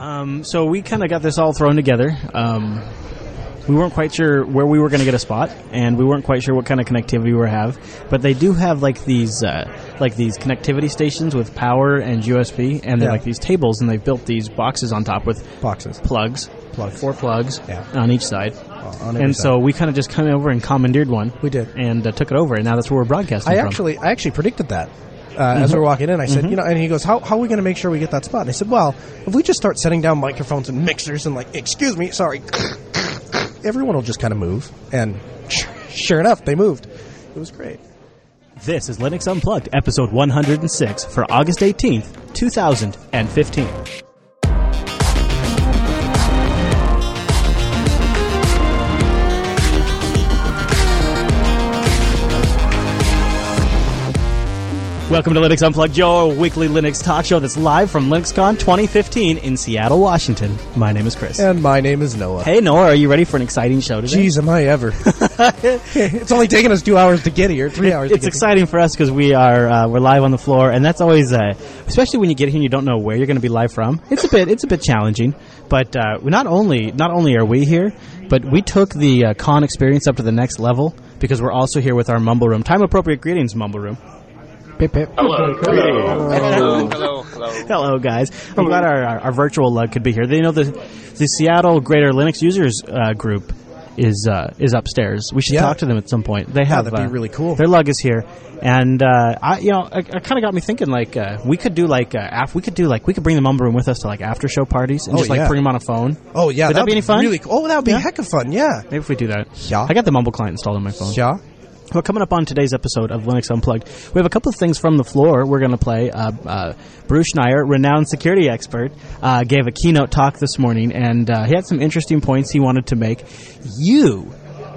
Um, so we kind of got this all thrown together. Um, we weren't quite sure where we were going to get a spot, and we weren't quite sure what kind of connectivity we were have. But they do have like these, uh, like these connectivity stations with power and USB, and they're Yeah. like these tables, and they've built these boxes on top with Boxes. plugs, Plugs. four plugs Yeah. on each side. on every and side. so we kind of just came over and commandeered one. We did. and uh, took it over, and now that's where we're broadcasting I from. actually, I actually predicted that. Uh, As we were walking in, I said, you know, and he goes, "How, how are we going to make sure we get that spot?" And I said, "Well, if we just start setting down microphones and mixers and like, excuse me, sorry, everyone will just kind of move." And sure enough, they moved. It was great. This is Linux Unplugged, episode 106 for August 18th, 2015. Welcome to Linux Unplugged, your weekly Linux talk show that's live from LinuxCon 2015 in Seattle, Washington. My name is Chris. And my name is Noah. Hey, Noah, are you ready for an exciting show today? Jeez, am I ever? it's only taken us two hours to get here. Three hours. to it's exciting for us because we are uh, we're live on the floor, and that's always, uh, especially when you get here and you don't know where you're going to be live from. It's a bit it's a bit challenging, but uh, not only not only are we here, but we took the uh, con experience up to the next level because we're also here with our Mumble Room. Time appropriate greetings, Mumble Room. Pip, pip. Hello. Hello. Hello. Hello. Hello, guys. I'm glad our, our, our virtual lug could be here. They know the the Seattle Greater Linux Users uh, Group is uh, is upstairs. We should Yeah. talk to them at some point. They have that'd be uh, really cool. Their lug is here, and uh, I you know it, it kind of got me thinking like uh, we could do like uh, af- we could do like we could bring the Mumble Room with us to like after show parties and Oh, just like yeah. bring them on a phone. Oh yeah, Would that that'd be any fun? Really cool. Oh, that would be Yeah. a heck of fun. Yeah. Maybe if we do that. Yeah. I got the Mumble client installed on my phone. Yeah. Well, coming up on today's episode of Linux Unplugged, we have a couple of things from the floor. We're going to play. Uh, uh, Bruce Schneier, renowned security expert, uh, gave a keynote talk this morning, and uh, he had some interesting points he wanted to make. You,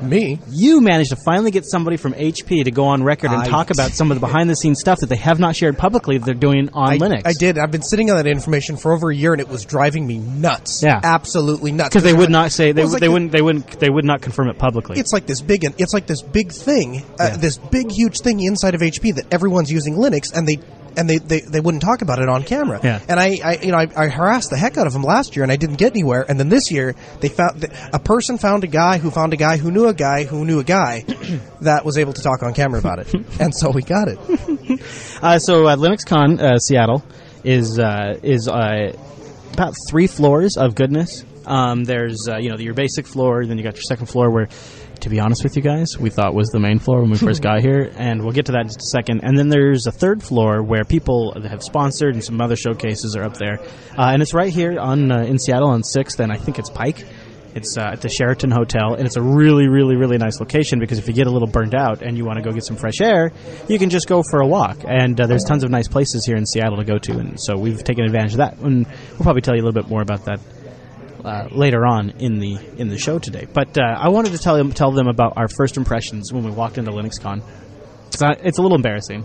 Me. you managed to finally get somebody from HP to go on record and I- talk about some of the behind-the-scenes stuff that they have not shared publicly that they're doing on I, Linux. I did. I've been sitting on that information for over a year, and it was driving me nuts. Yeah. absolutely nuts. because they would not say they, like they the- wouldn't they wouldn't they would not confirm it publicly. It's like this big. It's like this big thing. Uh, Yeah. This big, huge thing inside of HP that everyone's using Linux, and they and they, they, they wouldn't talk about it on camera. Yeah. And I, I you know I, I harassed the heck out of them last year, and I didn't get anywhere. And then this year, they found a person found a guy who found a guy who knew a guy who knew a guy that was able to talk on camera about it, and so we got it. Uh, so uh, LinuxCon uh, Seattle is uh, is uh, about three floors of goodness. Um, there's uh, you know your basic floor, then you got your second floor where. To be honest with you guys, we thought was the main floor when we first got here, and we'll get to that in just a second. And then there's a third floor where people have sponsored and some other showcases are up there, uh, and it's right here on uh, in Seattle on Sixth, and I think it's Pike. It's uh, at the Sheraton Hotel, and it's a really, really, really nice location because if you get a little burned out and you want to go get some fresh air, you can just go for a walk. And uh, there's tons of nice places here in Seattle to go to, and so we've taken advantage of that. And we'll probably tell you a little bit more about that uh, later on in the in the show today. But uh, I wanted to tell them tell them about our first impressions when we walked into LinuxCon. It's, not, it's a little embarrassing,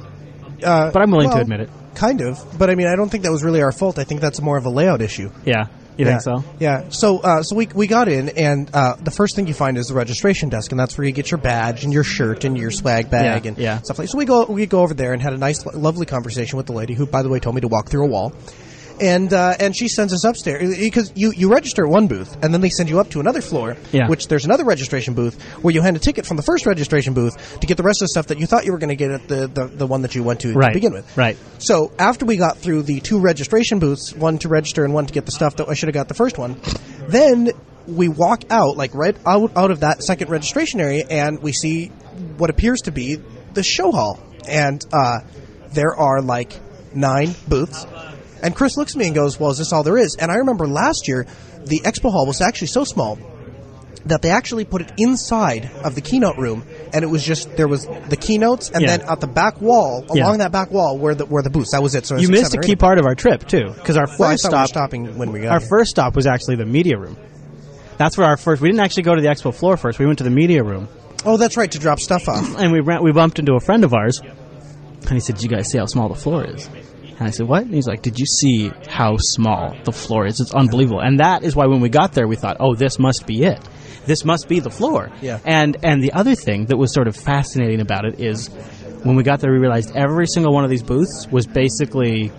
Uh, but I'm willing to admit it. Kind of, but I mean, I don't think that was really our fault. I think that's more of a layout issue. Yeah, you yeah. think so? Yeah. So, uh, so we we got in, and uh, the first thing you find is the registration desk, and that's where you get your badge and your shirt and your swag bag Yeah, and yeah. stuff like. So we go we go over there and had a nice, lovely conversation with the lady, who, by the way, told me to walk through a wall. And uh, and she sends us upstairs because you, you register at one booth and then they send you up to another floor, Yeah. which there's another registration booth where you hand a ticket from the first registration booth to get the rest of the stuff that you thought you were going to get at the, the, the one that you went to Right. to begin with. Right. So after we got through the two registration booths, one to register and one to get the stuff that I should have got the first one, then we walk out like right out out of that second registration area, and we see what appears to be the show hall, and uh, there are like nine booths. And Chris looks at me and goes, "Well, is this all there is?" And I remember last year, the expo hall was actually so small that they actually put it inside of the keynote room, and it was just there was the keynotes, and Yeah. then at the back wall, Yeah. along that back wall, were the were the booths. That was it. So it You missed a key part of our trip too, because our first Well, thought we stop stopping when we got our here. first stop was actually the media room. That's where our first. We didn't actually go to the expo floor first. We went to the media room, Oh, that's right, to drop stuff off. and we ran, we bumped into a friend of ours, and he said, "Did you guys see how small the floor is?" And I said, "What?" And he's like, "Did you see how small the floor is? It's unbelievable." And that is why when we got there, we thought, "Oh, this must be it. This must be the floor." Yeah. And and the other thing that was sort of fascinating about it is when we got there, we realized every single one of these booths was basically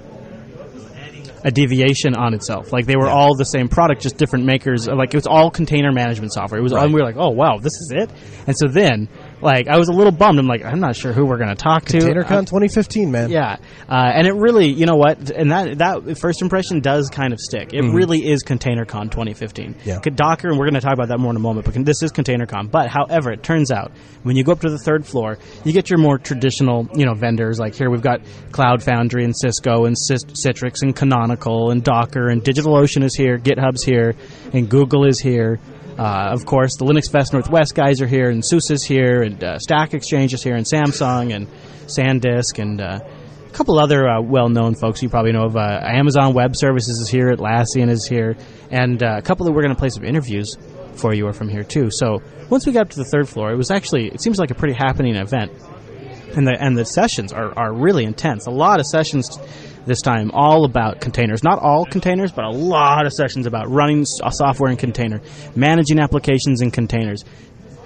a deviation on itself. Like they were all the same product, just different makers. Like it was all container management software. It was, and we were like, oh wow, this is it. And so then, like, I was a little bummed. I'm like, I'm not sure who we're going to talk to. ContainerCon 2015, man. Yeah, uh, and it really, you know what, and that that first impression does kind of stick. It really is ContainerCon 2015. Mm-hmm. Yeah. Docker, and we're going to talk about that more in a moment. But this is ContainerCon. But however, it turns out when you go up to the third floor, you get your more traditional, you know, vendors. Like here, we've got Cloud Foundry and Cisco and Citrix and Canonical and Docker and DigitalOcean is here, GitHub's here, and Google is here. Uh, of course, the Linux Fest Northwest guys are here, and SUSE is here, and uh, Stack Exchange is here, and Samsung, and SanDisk, and uh, a couple other uh, well-known folks you probably know of. Uh, Amazon Web Services is here, Atlassian is here, and uh, a couple that we're going to play some interviews for you are from here too. So once we got up to the third floor, it was actually it seems like a pretty happening event, and the and the sessions are, are really intense. A lot of sessions this time all about containers. Not all containers, but a lot of sessions about running software in container, managing applications in containers,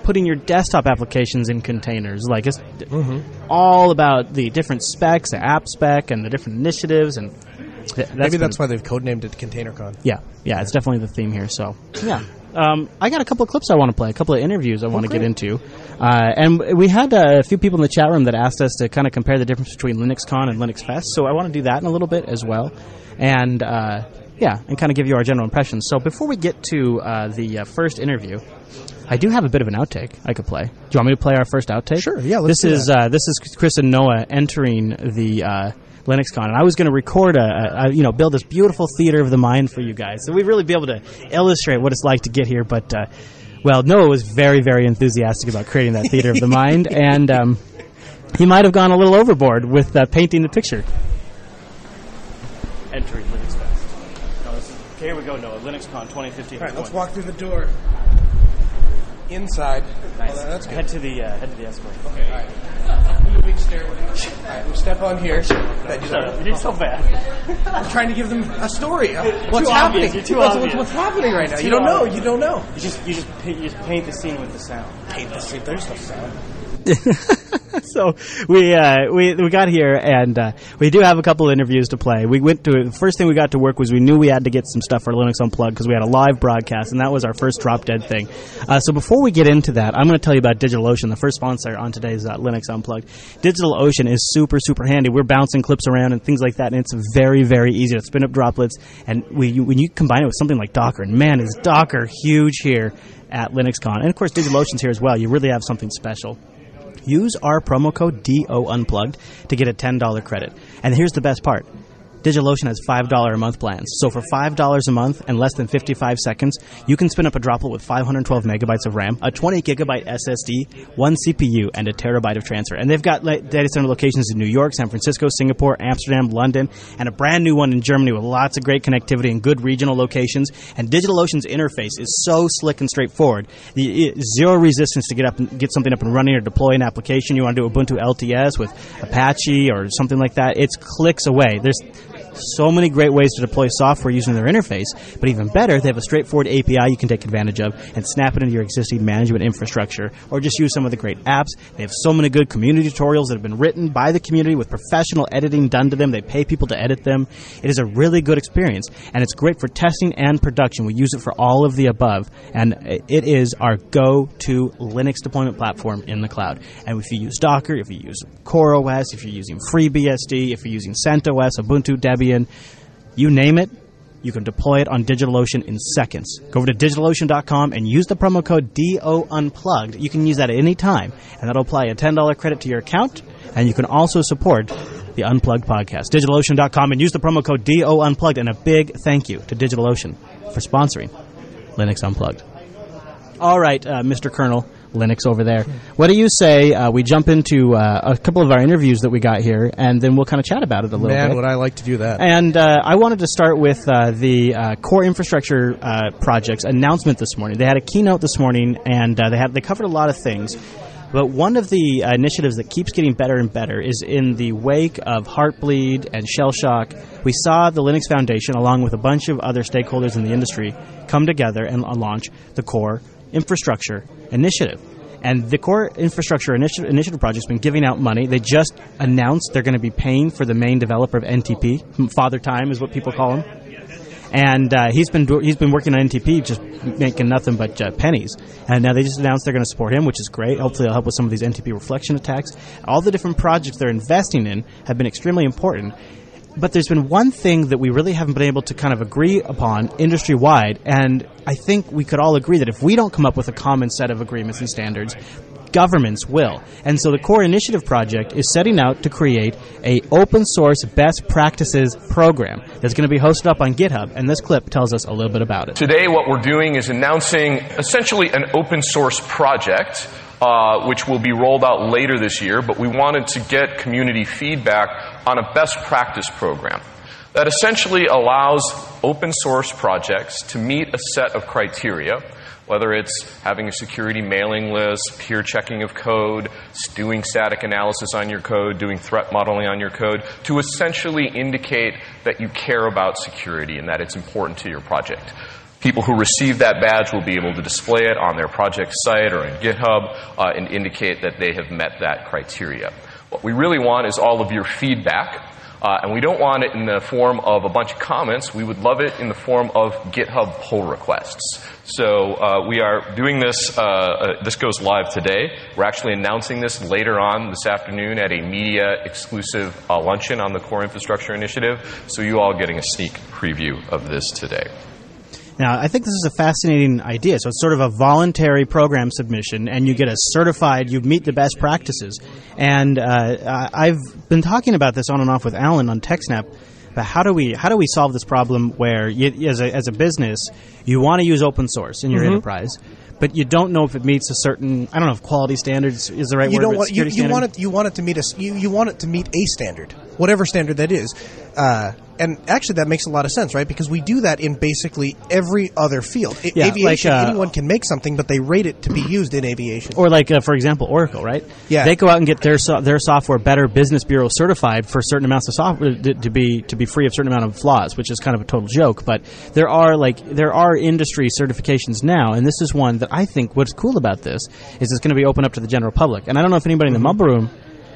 putting your desktop applications in containers. Like it's mm-hmm. all about the different specs, the app spec, and the different initiatives. And th- that's Maybe been- that's why they've codenamed it ContainerCon. yeah, yeah, it's definitely the theme here. So, yeah. Um, I got a couple of clips I want to play, a couple of interviews I want to get into. Uh, and we had a few people in the chat room that asked us to kind of compare the difference between LinuxCon and Linux Fest. So I want to do that in a little bit as well. And, uh, yeah, and kind of give you our general impressions. So before we get to uh, the uh, first interview, I do have a bit of an outtake I could play. Do you want me to play our first outtake? Sure, yeah, let's This do is that. uh, this is Chris and Noah entering the uh, LinuxCon, and I was going to record a, a, a you know build this beautiful theater of the mind for you guys, so we'd really be able to illustrate what it's like to get here. But uh, well, Noah was very very enthusiastic about creating that theater of the mind, and um, he might have gone a little overboard with uh, painting the picture. Entering Linux Fest. Okay, here we go, Noah. LinuxCon 2015. All right, let's walk through the door. Inside. Nice. Well, that's good. Head to the uh, head to the escalator. Okay, all right. Moving stairway. All right, we step on here. That you You're so bad. I'm trying to give them a story. of What's too happening? obvious, you're too what's, obvious. what's happening right now? You don't know. You don't know. You just you just paint, you just paint the scene with the sound. Paint the scene. There's no sound. so we uh, we we got here and uh, we do have a couple of interviews to play. We went to the first thing we got to work was we knew we had to get some stuff for Linux Unplugged because we had a live broadcast and that was our first drop dead thing. Uh, so before we get into that, I'm going to tell you about DigitalOcean, the first sponsor on today's uh, Linux Unplugged. DigitalOcean is super super handy. We're bouncing clips around and things like that, and it's very very easy to spin up droplets. And we you, when you combine it with something like Docker, and man, is Docker huge here at LinuxCon, and of course DigitalOcean's here as well. You really have something special use our promo code DO Unplugged to get a $10 credit. And here's the best part. DigitalOcean has $5 a month plans. So for $5 a month and less than 55 seconds, you can spin up a droplet with 512 megabytes of RAM, a 20 gigabyte SSD, one CPU, and a terabyte of transfer. And they've got data center locations in New York, San Francisco, Singapore, Amsterdam, London, and a brand new one in Germany with lots of great connectivity and good regional locations. And DigitalOcean's interface is so slick and straightforward. The, zero resistance to get up and get something up and running or deploy an application. You want to do Ubuntu LTS with Apache or something like that. It's clicks away. There's so many great ways to deploy software using their interface, but even better, they have a straightforward API you can take advantage of and snap it into your existing management infrastructure, or just use some of the great apps. They have so many good community tutorials that have been written by the community with professional editing done to them. They pay people to edit them. It is a really good experience, and it's great for testing and production. We use it for all of the above, and it is our go-to Linux deployment platform in the cloud. And if you use Docker, if you use CoreOS, if you're using FreeBSD, if you're using CentOS, Ubuntu, Debian, you name it, you can deploy it on DigitalOcean in seconds. Go over to DigitalOcean.com and use the promo code DO Unplugged. You can use that at any time, and that'll apply a $10 credit to your account, and you can also support the Unplugged podcast. DigitalOcean.com and use the promo code DO Unplugged, and a big thank you to DigitalOcean for sponsoring Linux Unplugged. All right, uh, Mr. Colonel, Linux over there. What do you say uh, we jump into uh, a couple of our interviews that we got here, and then we'll kind of chat about it a little Man, bit. Man, would I like to do that? And uh, I wanted to start with uh, the uh, core infrastructure uh, projects announcement this morning. They had a keynote this morning, and uh, they had they covered a lot of things. But one of the uh, initiatives that keeps getting better and better is in the wake of Heartbleed and Shellshock. We saw the Linux Foundation, along with a bunch of other stakeholders in the industry, come together and launch the core infrastructure initiative. And the core infrastructure initiative, initiative project's been giving out money. They just announced they're going to be paying for the main developer of NTP. Father Time is what people call him and uh, he's been he's been working on NTP, just making nothing but uh, pennies. And now they just announced they're going to support him, which is great. Hopefully, it'll help with some of these NTP reflection attacks. All the different projects they're investing in have been extremely important. But there's been one thing that we really haven't been able to kind of agree upon industry wide, and I think we could all agree that if we don't come up with a common set of agreements and standards, governments will. And so the Core Initiative Project is setting out to create a open source best practices program that's going to be hosted up on GitHub, and this clip tells us a little bit about it. Today, what we're doing is announcing essentially an open source project. Uh, which will be rolled out later this year, but we wanted to get community feedback on a best practice program that essentially allows open source projects to meet a set of criteria whether it's having a security mailing list, peer checking of code, doing static analysis on your code, doing threat modeling on your code, to essentially indicate that you care about security and that it's important to your project. People who receive that badge will be able to display it on their project site or in GitHub uh, and indicate that they have met that criteria. What we really want is all of your feedback uh, and we don't want it in the form of a bunch of comments. We would love it in the form of GitHub pull requests. So uh, we are doing this. Uh, uh, this goes live today. We're actually announcing this later on this afternoon at a media exclusive uh, luncheon on the Core Infrastructure Initiative. So you all getting a sneak preview of this today. Now, I think this is a fascinating idea. So it's sort of a voluntary program submission, and you get a certified, you meet the best practices. And uh, I've been talking about this on and off with Alan on TechSnap. But how do we how do we solve this problem where, you, as a as a business, you want to use open source in your mm-hmm. enterprise, but you don't know if it meets a certain I don't know if quality standards is the right you word. Don't want, you, you want it you want it to meet a you, you want it to meet a standard, whatever standard that is. Uh, and actually, that makes a lot of sense, right? Because we do that in basically every other field. I- Yeah, aviation, like, uh, anyone can make something, but they rate it to be used in aviation. Or like, uh, for example, Oracle, right? Yeah. They go out and get their so- their software better business bureau certified for certain amounts of software to, to be to be free of certain amount of flaws, which is kind of a total joke. But there are like there are industry certifications now, and this is one that I think what's cool about this is it's going to be open up to the general public. And I don't know if anybody in the Mumble Room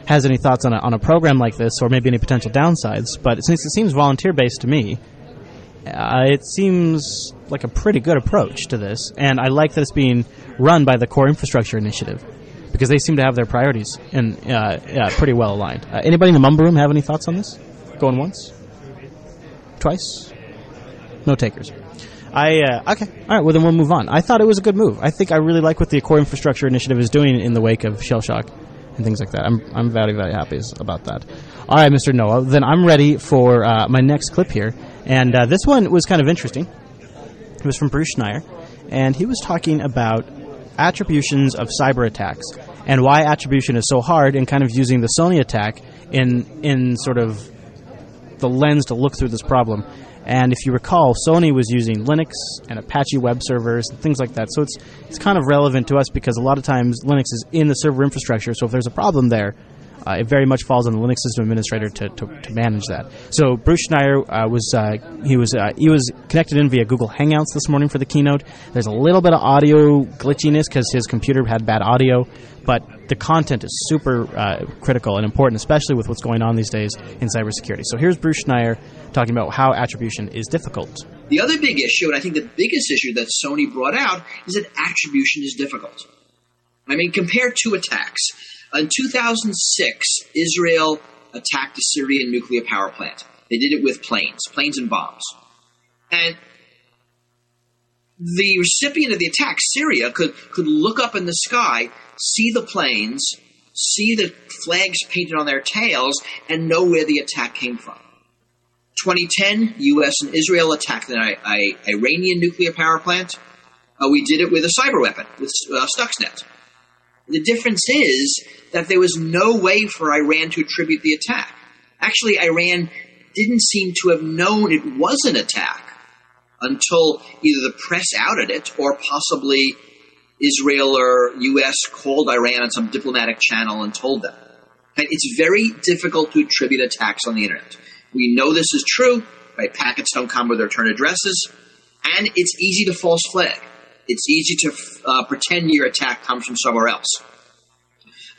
has any thoughts on a, on a program like this, or maybe any potential downsides. But since it seems volunteer based to me, uh, it seems like a pretty good approach to this, and I like that it's being run by the Core Infrastructure Initiative because they seem to have their priorities and uh, yeah, pretty well aligned. Uh, anybody in the Mumble Room have any thoughts on this? Going once, twice, no takers. I uh, okay, all right. Well, then we'll move on. I thought it was a good move. I think I really like what the Core Infrastructure Initiative is doing in the wake of shell shock and things like that. I'm, I'm very, very happy about that. All right, Mr. Noah, then I'm ready for uh, my next clip here. And uh, this one was kind of interesting. It was from Bruce Schneier, and he was talking about attributions of cyber attacks and why attribution is so hard and kind of using the Sony attack in, in sort of the lens to look through this problem. And if you recall, Sony was using Linux and Apache web servers and things like that. So it's it's kind of relevant to us because a lot of times Linux is in the server infrastructure. So if there's a problem there, uh, it very much falls on the Linux system administrator to, to, to manage that. So Bruce Schneier uh, was uh, he was uh, he was connected in via Google Hangouts this morning for the keynote. There's a little bit of audio glitchiness because his computer had bad audio, but the content is super uh, critical and important, especially with what's going on these days in cybersecurity. So here's Bruce Schneier talking about how attribution is difficult. The other big issue, and I think the biggest issue that Sony brought out, is that attribution is difficult. I mean, compare two attacks. In 2006, Israel attacked a Syrian nuclear power plant. They did it with planes, planes and bombs. And the recipient of the attack, Syria, could, could look up in the sky, see the planes, see the flags painted on their tails, and know where the attack came from. 2010, U.S. and Israel attacked an I- I- Iranian nuclear power plant. Uh, we did it with a cyber weapon, with uh, Stuxnet. The difference is that there was no way for Iran to attribute the attack. Actually, Iran didn't seem to have known it was an attack until either the press outed it or possibly Israel or U.S. called Iran on some diplomatic channel and told them. It's very difficult to attribute attacks on the internet. We know this is true, right? Packets don't come with return addresses, and it's easy to false flag. It's easy to uh, pretend your attack comes from somewhere else.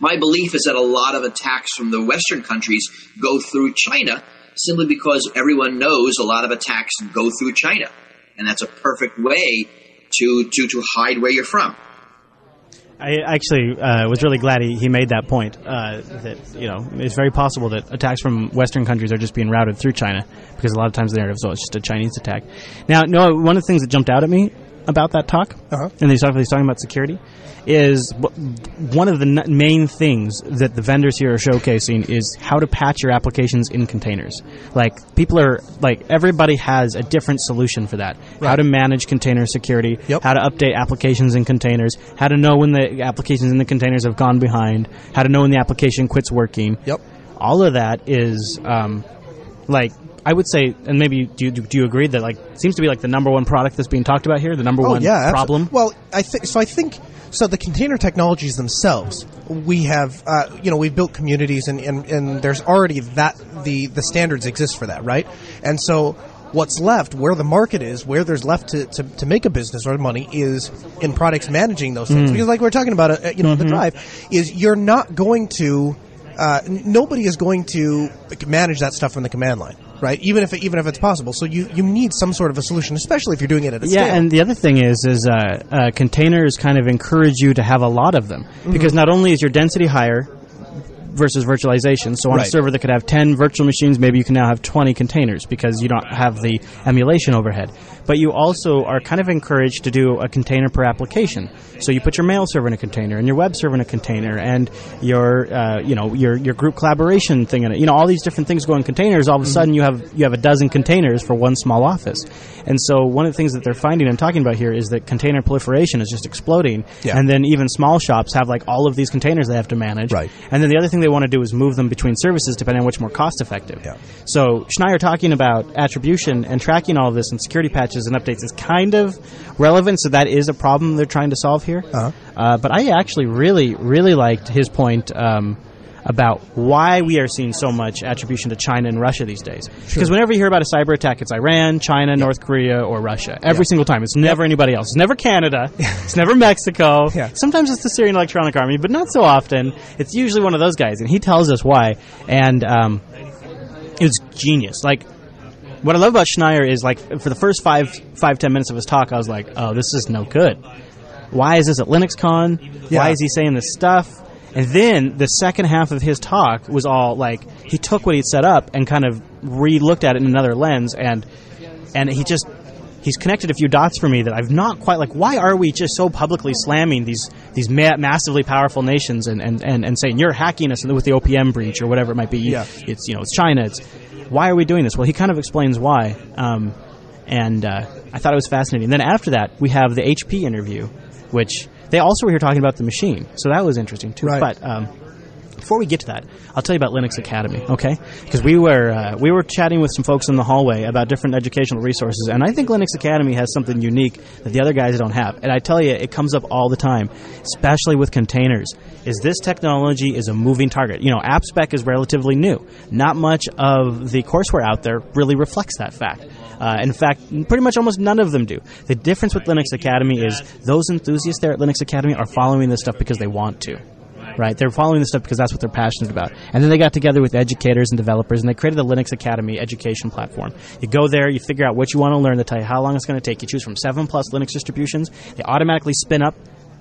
My belief is that a lot of attacks from the Western countries go through China simply because everyone knows a lot of attacks go through China. And that's a perfect way to, to, to hide where you're from. I actually uh, was really glad he, he made that point. Uh, that you know, it's very possible that attacks from Western countries are just being routed through China because a lot of times the narrative is oh, it's just a Chinese attack. Now, no, one of the things that jumped out at me about that talk, Uh-huh. and he's talking, he's talking about security, is one of the n- main things that the vendors here are showcasing is how to patch your applications in containers. Like people are like everybody has a different solution for that. How to manage container security, Yep. how to update applications in containers, how to know when the applications in the containers have gone behind, how to know when the application quits working. Yep. All of that is um, like I would say, and maybe do you, do you agree that like seems to be like the number one product that's being talked about here, the number Oh one yeah, absolutely. problem. Well, I think so. I think so. The container technologies themselves, we have, uh, you know, we've built communities, and, and and there's already that the the standards exist for that, right? And so. What's left, where the market is, where there's left to, to, to make a business or money is in products managing those Mm. things. Because, like we are talking about, uh, you know, Mm-hmm. the drive is you're not going to, uh, nobody is going to manage that stuff from the command line, right? Even if even if it's possible. So you, you need some sort of a solution, especially if you're doing it at a Yeah, scale. and the other thing is, is uh, uh, containers kind of encourage you to have a lot of them Mm-hmm. because not only is your density higher versus virtualization, so on a server that could have ten virtual machines, maybe you can now have twenty containers because you don't have the emulation overhead. But you also are kind of encouraged to do a container per application. So you put your mail server in a container and your web server in a container and your uh, you know your your group collaboration thing in it. You know all these different things go in containers. All of a sudden you have you have a dozen containers for one small office. And so one of the things that they're finding and talking about here is that container proliferation is just exploding. Yeah. And then even small shops have like all of these containers they have to manage. Right. And then the other thing they want to do is move them between services depending on which more cost effective. Yeah. So Schneier talking about attribution and tracking all of this and security patches and updates is kind of relevant. So that is a problem they're trying to solve here. Uh-huh. Uh, but I actually really, really liked his point. Um, about why we are seeing so much attribution to China and Russia these days. Because whenever you hear about a cyber attack, it's Iran, China, North Korea, or Russia. Every single time. It's never anybody else. It's never Canada. it's never Mexico. Yeah. Sometimes it's the Syrian Electronic Army, but not so often. It's usually one of those guys, and he tells us why. And um, it's genius. Like what I love about Schneier is like for the first five five ten minutes of his talk, I was like, oh, this is no good. Why is this at LinuxCon? Yeah. Why is he saying this stuff? And then the second half of his talk was all like he took what he'd set up and kind of re-looked at it in another lens, and and he just he's connected a few dots for me that I've not quite like. Why are we just so publicly slamming these these ma- massively powerful nations and, and, and, and saying you're hacking us with the OPM breach or whatever it might be? Yeah. It's you know it's China. It's why are we doing this? Well, he kind of explains why, um, and uh, I thought it was fascinating. Then after that, we have the HP interview, which they also were here talking about the machine, so that was interesting too. Right. But um, before we get to that, I'll tell you about Linux Academy, okay? Because we were uh, we were chatting with some folks in the hallway about different educational resources, and I think Linux Academy has something unique that the other guys don't have. And I tell you, it comes up all the time, especially with containers. Is this technology is a moving target? You know, AppSpec is relatively new. Not much of the courseware out there really reflects that fact. Uh, in fact, pretty much almost none of them do. The difference with Linux Academy is those enthusiasts there at Linux Academy are following this stuff because they want to right? They're following this stuff because that's what they're passionate about. And then they got together with educators and developers, and they created the Linux Academy education platform. You go there, you figure out what you want to learn, they tell you how long it's going to take. You choose from seven plus Linux distributions. They automatically spin up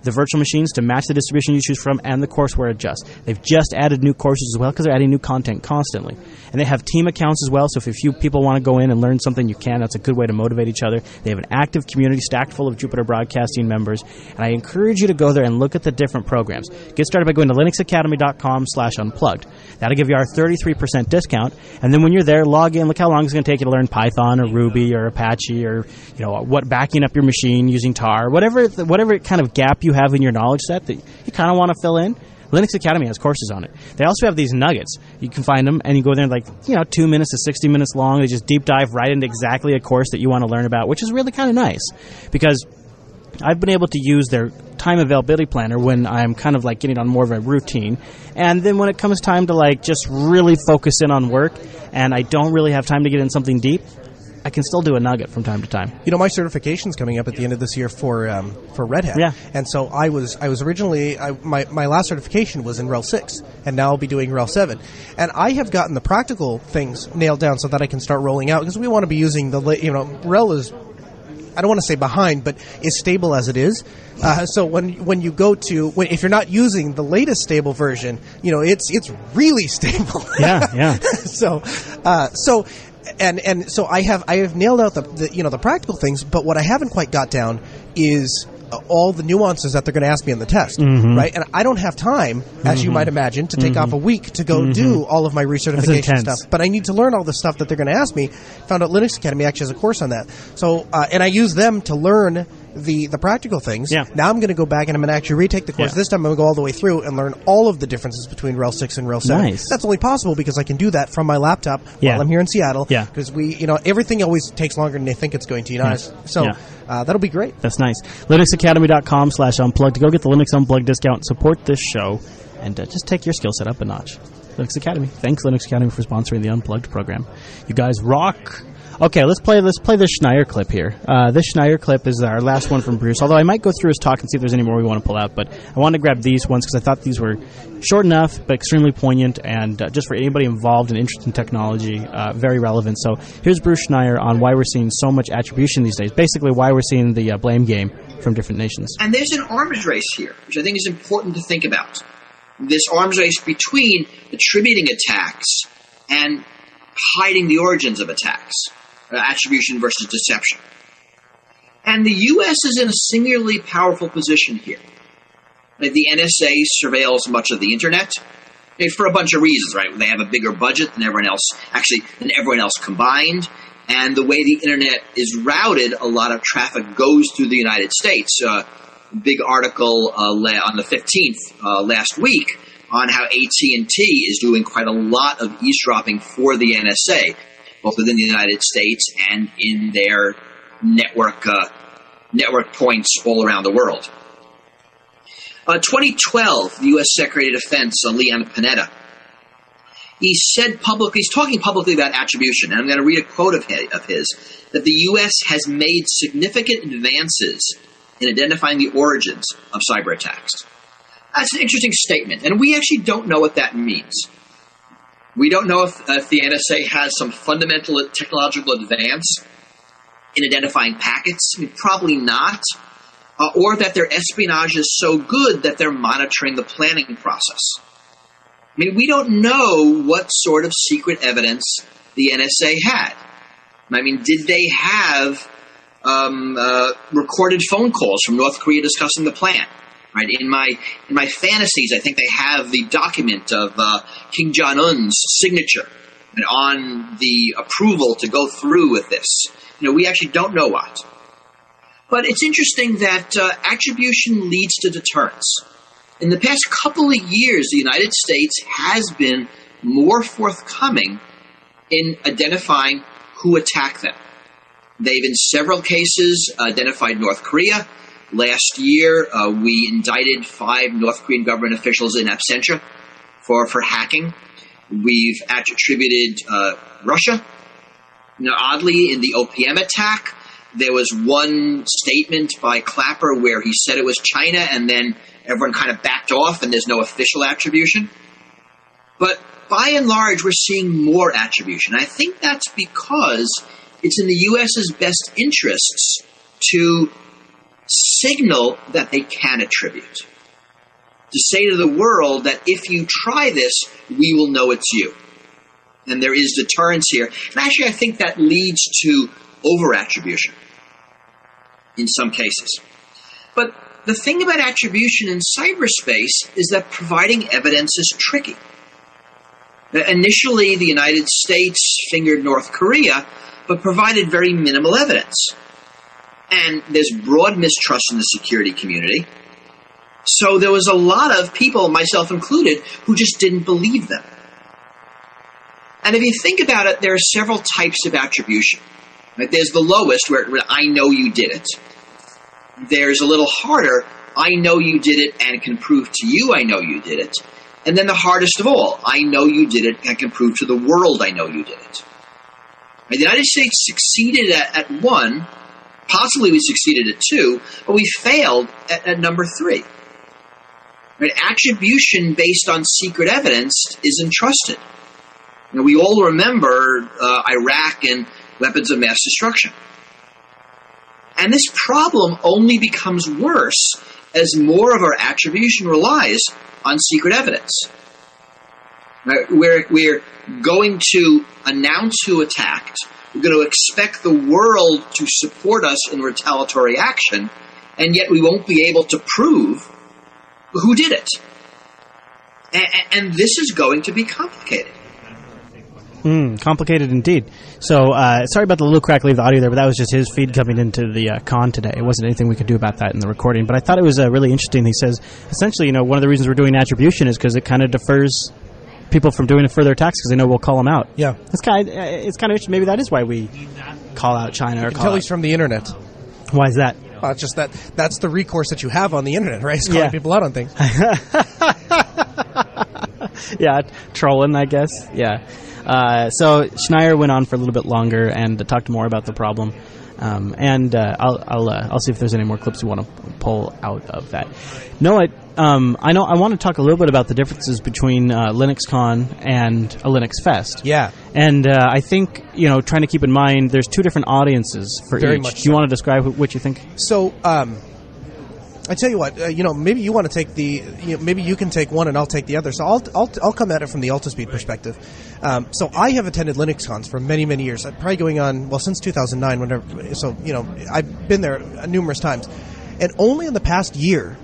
the virtual machines to match the distribution you choose from, and the courseware adjusts. They've just added new courses as well because they're adding new content constantly. And they have team accounts as well, so if a few people want to go in and learn something, you can. That's a good way to motivate each other. They have an active community stacked full of Jupiter Broadcasting members, and I encourage you to go there and look at the different programs. Get started by going to linuxacademy.com slash unplugged. That'll give you our 33% discount, and then when you're there, log in. Look how long it's going to take you to learn Python or Ruby or Apache or, you know, what backing up your machine using tar, whatever, whatever kind of gap you have in your knowledge set that you kind of want to fill in. Linux Academy has courses on it. They also have these nuggets. You can find them, and you go there like you know two minutes to sixty minutes long. They just deep dive right into exactly a course that you want to learn about, which is really kind of nice because I've been able to use their time availability planner when I'm kind of like getting on more of a routine, and then when it comes time to like just really focus in on work, and I don't really have time to get in something deep. I can still do a nugget from time to time. You know, my certification's coming up at the end of this year for um, for Red Hat. Yeah. And so I was I was originally I, my my last certification was in RHEL six, and now I'll be doing RHEL seven, and I have gotten the practical things nailed down so that I can start rolling out because we want to be using the you know RHEL is I don't want to say behind, but is stable as it is. Uh, so when when you go to when, if you're not using the latest stable version, you know it's it's really stable. Yeah, yeah. so uh, so and and so I have I have nailed out the, the you know the practical things, but what I haven't quite got down is uh, all the nuances that they're going to ask me in the test, Mm-hmm. right? And I don't have time, as you might imagine, to take off a week to go do all of my recertification Mm-hmm. stuff. But I need to learn all the stuff that they're going to ask me. Found out Linux Academy actually has a course on that. So uh, and I use them to learn the the practical things. Yeah. Now I'm going to go back and I'm going to actually retake the course. Yeah. This time I'm going to go all the way through and learn all of the differences between RHEL 6 and RHEL 7. Nice. That's only possible because I can do that from my laptop Yeah. while I'm here in Seattle. Yeah. Because we, you know, everything always takes longer than they think it's going to. You know, Yes. so Yeah. uh, that'll be great. That's nice. LinuxAcademy.com slash unplugged to go get the Linux Unplugged discount, support this show, and uh, just take your skill set up a notch. Linux Academy. Thanks, Linux Academy, for sponsoring the Unplugged program. You guys rock. Okay, let's play. Let's play this Schneier clip here. Uh, this Schneier clip is our last one from Bruce. Although I might go through his talk and see if there's any more we want to pull out. But I wanted to grab these ones because I thought these were short enough, but extremely poignant, and uh, just for anybody involved and interested in technology, uh, very relevant. So here's Bruce Schneier on why we're seeing so much attribution these days. Basically, why we're seeing the uh, blame game from different nations. And there's an arms race here, which I think is important to think about. This arms race between attributing attacks and hiding the origins of attacks, attribution versus deception. And the U.S. is in a singularly powerful position here. The NSA surveils much of the internet eh, for a bunch of reasons, right? They have a bigger budget than everyone else, actually, than everyone else combined. And the way the internet is routed, a lot of traffic goes through the United States. Uh, big article uh, on the 15th uh, last week on how AT&T is doing quite a lot of eavesdropping for the NSA, both within the United States and in their network uh, network points all around the world. Uh, 2012, the U.S. Secretary of Defense, uh, Leon Panetta, he said publicly, he's talking publicly about attribution, and I'm going to read a quote of his, of his that the U.S. has made significant advances in identifying the origins of cyber attacks. That's an interesting statement, and we actually don't know what that means. We don't know if, if the NSA has some fundamental technological advance in identifying packets. I mean, probably not. Uh, or that their espionage is so good that they're monitoring the planning process. I mean, we don't know what sort of secret evidence the NSA had. I mean, did they have um, uh, recorded phone calls from North Korea discussing the plan? Right in my in my fantasies, I think they have the document of uh, Kim Jong Un's signature and on the approval to go through with this. You know, we actually don't know what. But it's interesting that uh, attribution leads to deterrence. In the past couple of years, the United States has been more forthcoming in identifying who attacked them. They've, in several cases, identified North Korea. Last year, uh, we indicted five North Korean government officials in absentia for, for hacking. We've attributed uh, Russia. Now, oddly, in the OPM attack, there was one statement by Clapper where he said it was China, and then everyone kind of backed off, and there's no official attribution. But by and large, we're seeing more attribution. I think that's because it's in the U.S.'s best interests to signal that they can attribute. To say to the world that if you try this, we will know it's you. And there is deterrence here. And actually, I think that leads to over attribution in some cases. But the thing about attribution in cyberspace is that providing evidence is tricky. Uh, initially, the United States fingered North Korea, but provided very minimal evidence. And there's broad mistrust in the security community. So there was a lot of people, myself included, who just didn't believe them. And if you think about it, there are several types of attribution. Right? There's the lowest, where, I know you did it. There's a little harder, I know you did it and can prove to you I know you did it. And then the hardest of all, I know you did it and can prove to the world I know you did it. The United States succeeded at, at one, possibly we succeeded at two, but we failed at, at number three. Right? Attribution based on secret evidence is entrusted. You we all remember uh, Iraq and weapons of mass destruction. And this problem only becomes worse as more of our attribution relies on secret evidence. Right? We're, we're going to announce who attacked. We're going to expect the world to support us in retaliatory action, and yet we won't be able to prove who did it. And, and this is going to be complicated. Mm, complicated indeed. So, uh, sorry about the little crackly of the audio there, but that was just his feed coming into the uh, con today. It wasn't anything we could do about that in the recording. But I thought it was uh, really interesting. He says, essentially, you know, one of the reasons we're doing attribution is because it kind of defers people from doing a further attacks because they know we'll call them out. Yeah. It's kind of, it's kind of interesting. Maybe that is why we call out China or call Until out. he's from the internet. Why is that? Uh, it's just that that's the recourse that you have on the internet, right? Is calling Yeah. people out on things. yeah, trolling, I guess. Yeah. Uh, so Schneier went on for a little bit longer and talked more about the problem. Um, and uh, I'll I'll, uh, I'll see if there's any more clips you want to pull out of that. No, I um, I know I want to talk a little bit about the differences between uh, LinuxCon and a Linux Fest. Yeah. And uh, I think you know, trying to keep in mind, there's two different audiences for Very each. much Do you want to describe wh- what you think? So, um, I tell you what, uh, you know, maybe you want to take the, you know, maybe you can take one and I'll take the other. So I'll, I'll, I'll come at it from the Altispeed perspective. Um, so I have attended Linux cons for many, many years. I'm Probably going on, well, since 2009, whenever, so, you know, I've been there numerous times. And only in the past year,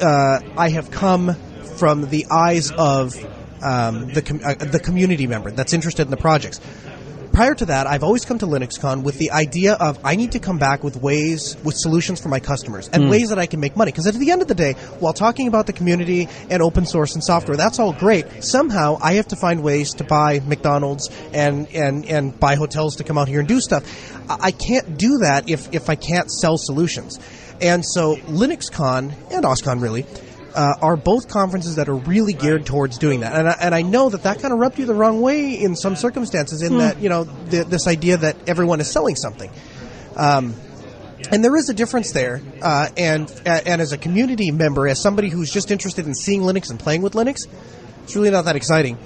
uh, I have come from the eyes of um, the, com- uh, the community member that's interested in the projects prior to that, I've always come to LinuxCon with the idea of I need to come back with ways, with solutions for my customers and ways that I can make money. Because at the end of the day, while talking about the community and open source and software, that's all great. Somehow, I have to find ways to buy McDonald's and and and buy hotels to come out here and do stuff. I I can't do that if if I can't sell solutions. And so, LinuxCon and OSCON really uh, are both conferences that are really geared towards doing that. And I, and I know that that kind of rubbed you the wrong way in some circumstances, in that you know the, this idea that everyone is selling something. Um, and there is a difference there. Uh, and and as a community member, as somebody who's just interested in seeing Linux and playing with Linux, it's really not that exciting.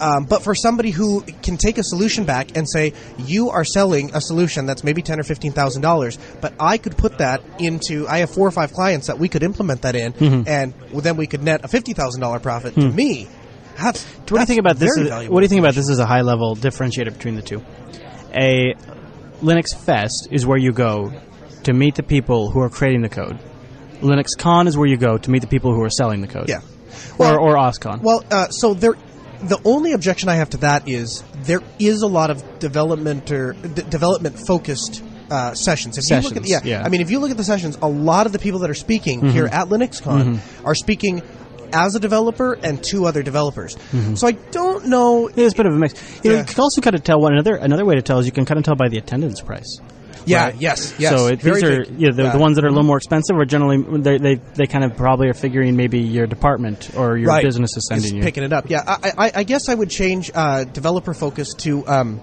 Um, but for somebody who can take a solution back and say, "You are selling a solution that's maybe ten or fifteen thousand dollars, but I could put that into. I have four or five clients that we could implement that in, and then we could net a fifty thousand dollar profit to me." That's, What do you think about this? as- What do you think about this as a high level differentiator between the two? A Linux Fest is where you go to meet the people who are creating the code. Linux Con is where you go to meet the people who are selling the code. Yeah. or, or OSCON. Well, uh, so there, the only objection I have to that is there is a lot of development or d- development focused uh, sessions. If you look at Sessions, yeah, yeah. Mm-hmm. I mean, if you look at the sessions, a lot of the people that are speaking here at LinuxCon are speaking as a developer and two other developers. Mm-hmm. So I don't know. Yeah, it's a bit of a mix. You know, you can also kind of tell one another. Another way to tell is you can kind of tell by the attendance price. Yeah. Right. Yes. Yes. So it, these are yeah, the, Yeah. the ones that are a little more expensive are generally they, they they kind of probably are figuring maybe your department or your right. business is sending Is you. picking it up. Yeah, I, I, I guess I would change uh, developer focus to um,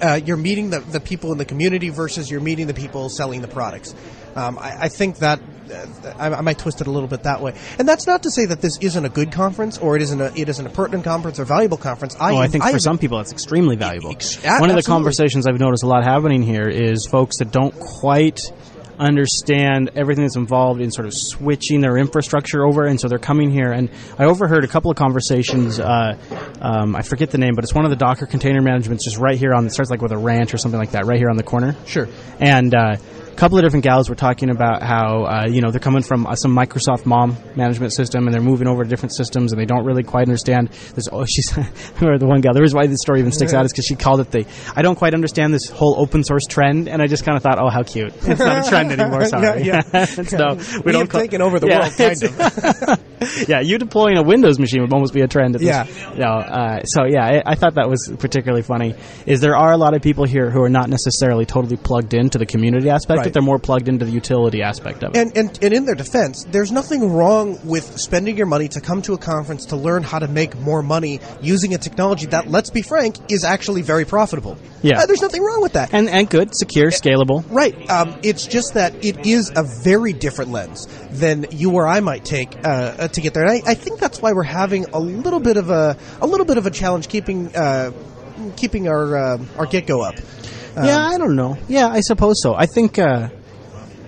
uh, you're meeting the, the people in the community versus you're meeting the people selling the products. Um, I, I think that uh, I, I might twist it a little bit that way, and that's not to say that this isn't a good conference or it isn't a it isn't a pertinent conference or valuable conference. I, Oh, I think for am- some people it's extremely valuable. Ex- One of the conversations I've noticed a lot happening here is folks that don't quite understand everything that's involved in sort of switching their infrastructure over, and so they're coming here. And I overheard a couple of conversations. Uh, um, I forget the name, but it's one of the Docker container managements just right here on. It starts like with a ranch or something like that, right here on the corner. Sure. And uh, couple of different gals were talking about how uh, you know they're coming from uh, some Microsoft Mom management system and they're moving over to different systems and they don't really quite understand this. Oh, she's or the one gal. The reason why this story even sticks out is because she called it the. I don't quite understand this whole open source trend, and I just kind of thought, oh, how cute! It's not a trend anymore. Sorry. Yeah, yeah. so we, We don't call- taken over the Yeah, world, kind it's- yeah, you deploying a Windows machine would almost be a trend. At this, Yeah. you know, uh, so yeah, I, I thought that was particularly funny. Is there are a lot of people here who are not necessarily totally plugged into the community aspect Right. That they're more plugged into the utility aspect of it. And, and and in their defense, there's nothing wrong with spending your money to come to a conference to learn how to make more money using a technology that, let's be frank, is actually very profitable. Yeah. Uh, there's nothing wrong with that. and and good, secure, scalable. Right. Um, it's just that it is a very different lens than you or I might take uh, uh, to get there. And I, I think that's why we're having a little bit of a a little bit of a challenge keeping uh, keeping our uh, our get go up. Yeah, I don't know. Yeah, I suppose so. I think. Uh,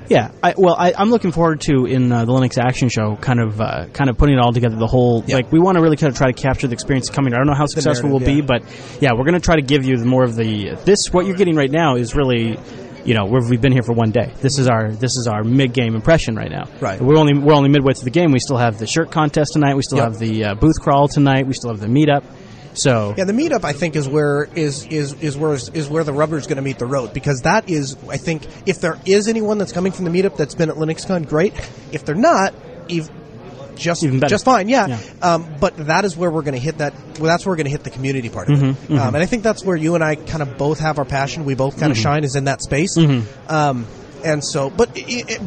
yeah, I, well, I, I'm looking forward to in uh, the Linux Action Show, kind of, uh, kind of putting it all together. The whole, Yeah. like, we want to really kind of try to capture the experience coming. I don't know how successful we'll narrative, be, but yeah, we're going to try to give you more of the. This, what you're getting right now, is really, you know, we've, we've been here for one day. This is our, this is our mid game impression right now. Right. We're only, we're only midway through the game. We still have the shirt contest tonight. We still Yep. have the uh, booth crawl tonight. We still have the meetup. So Yeah, the meetup I think is where is is is where is where the rubber is going to meet the road because that is I think if there is anyone that's coming from the meetup that's been at LinuxCon, great. If they're not, ev- just just fine, yeah. Yeah. Um, but that is where we're going to hit that. Well, that's where we're going to hit the community part of Mm-hmm, it, Um, and I think that's where you and I kind of both have our passion. We both kind of shine is in that space. Mm-hmm. Um, and so, but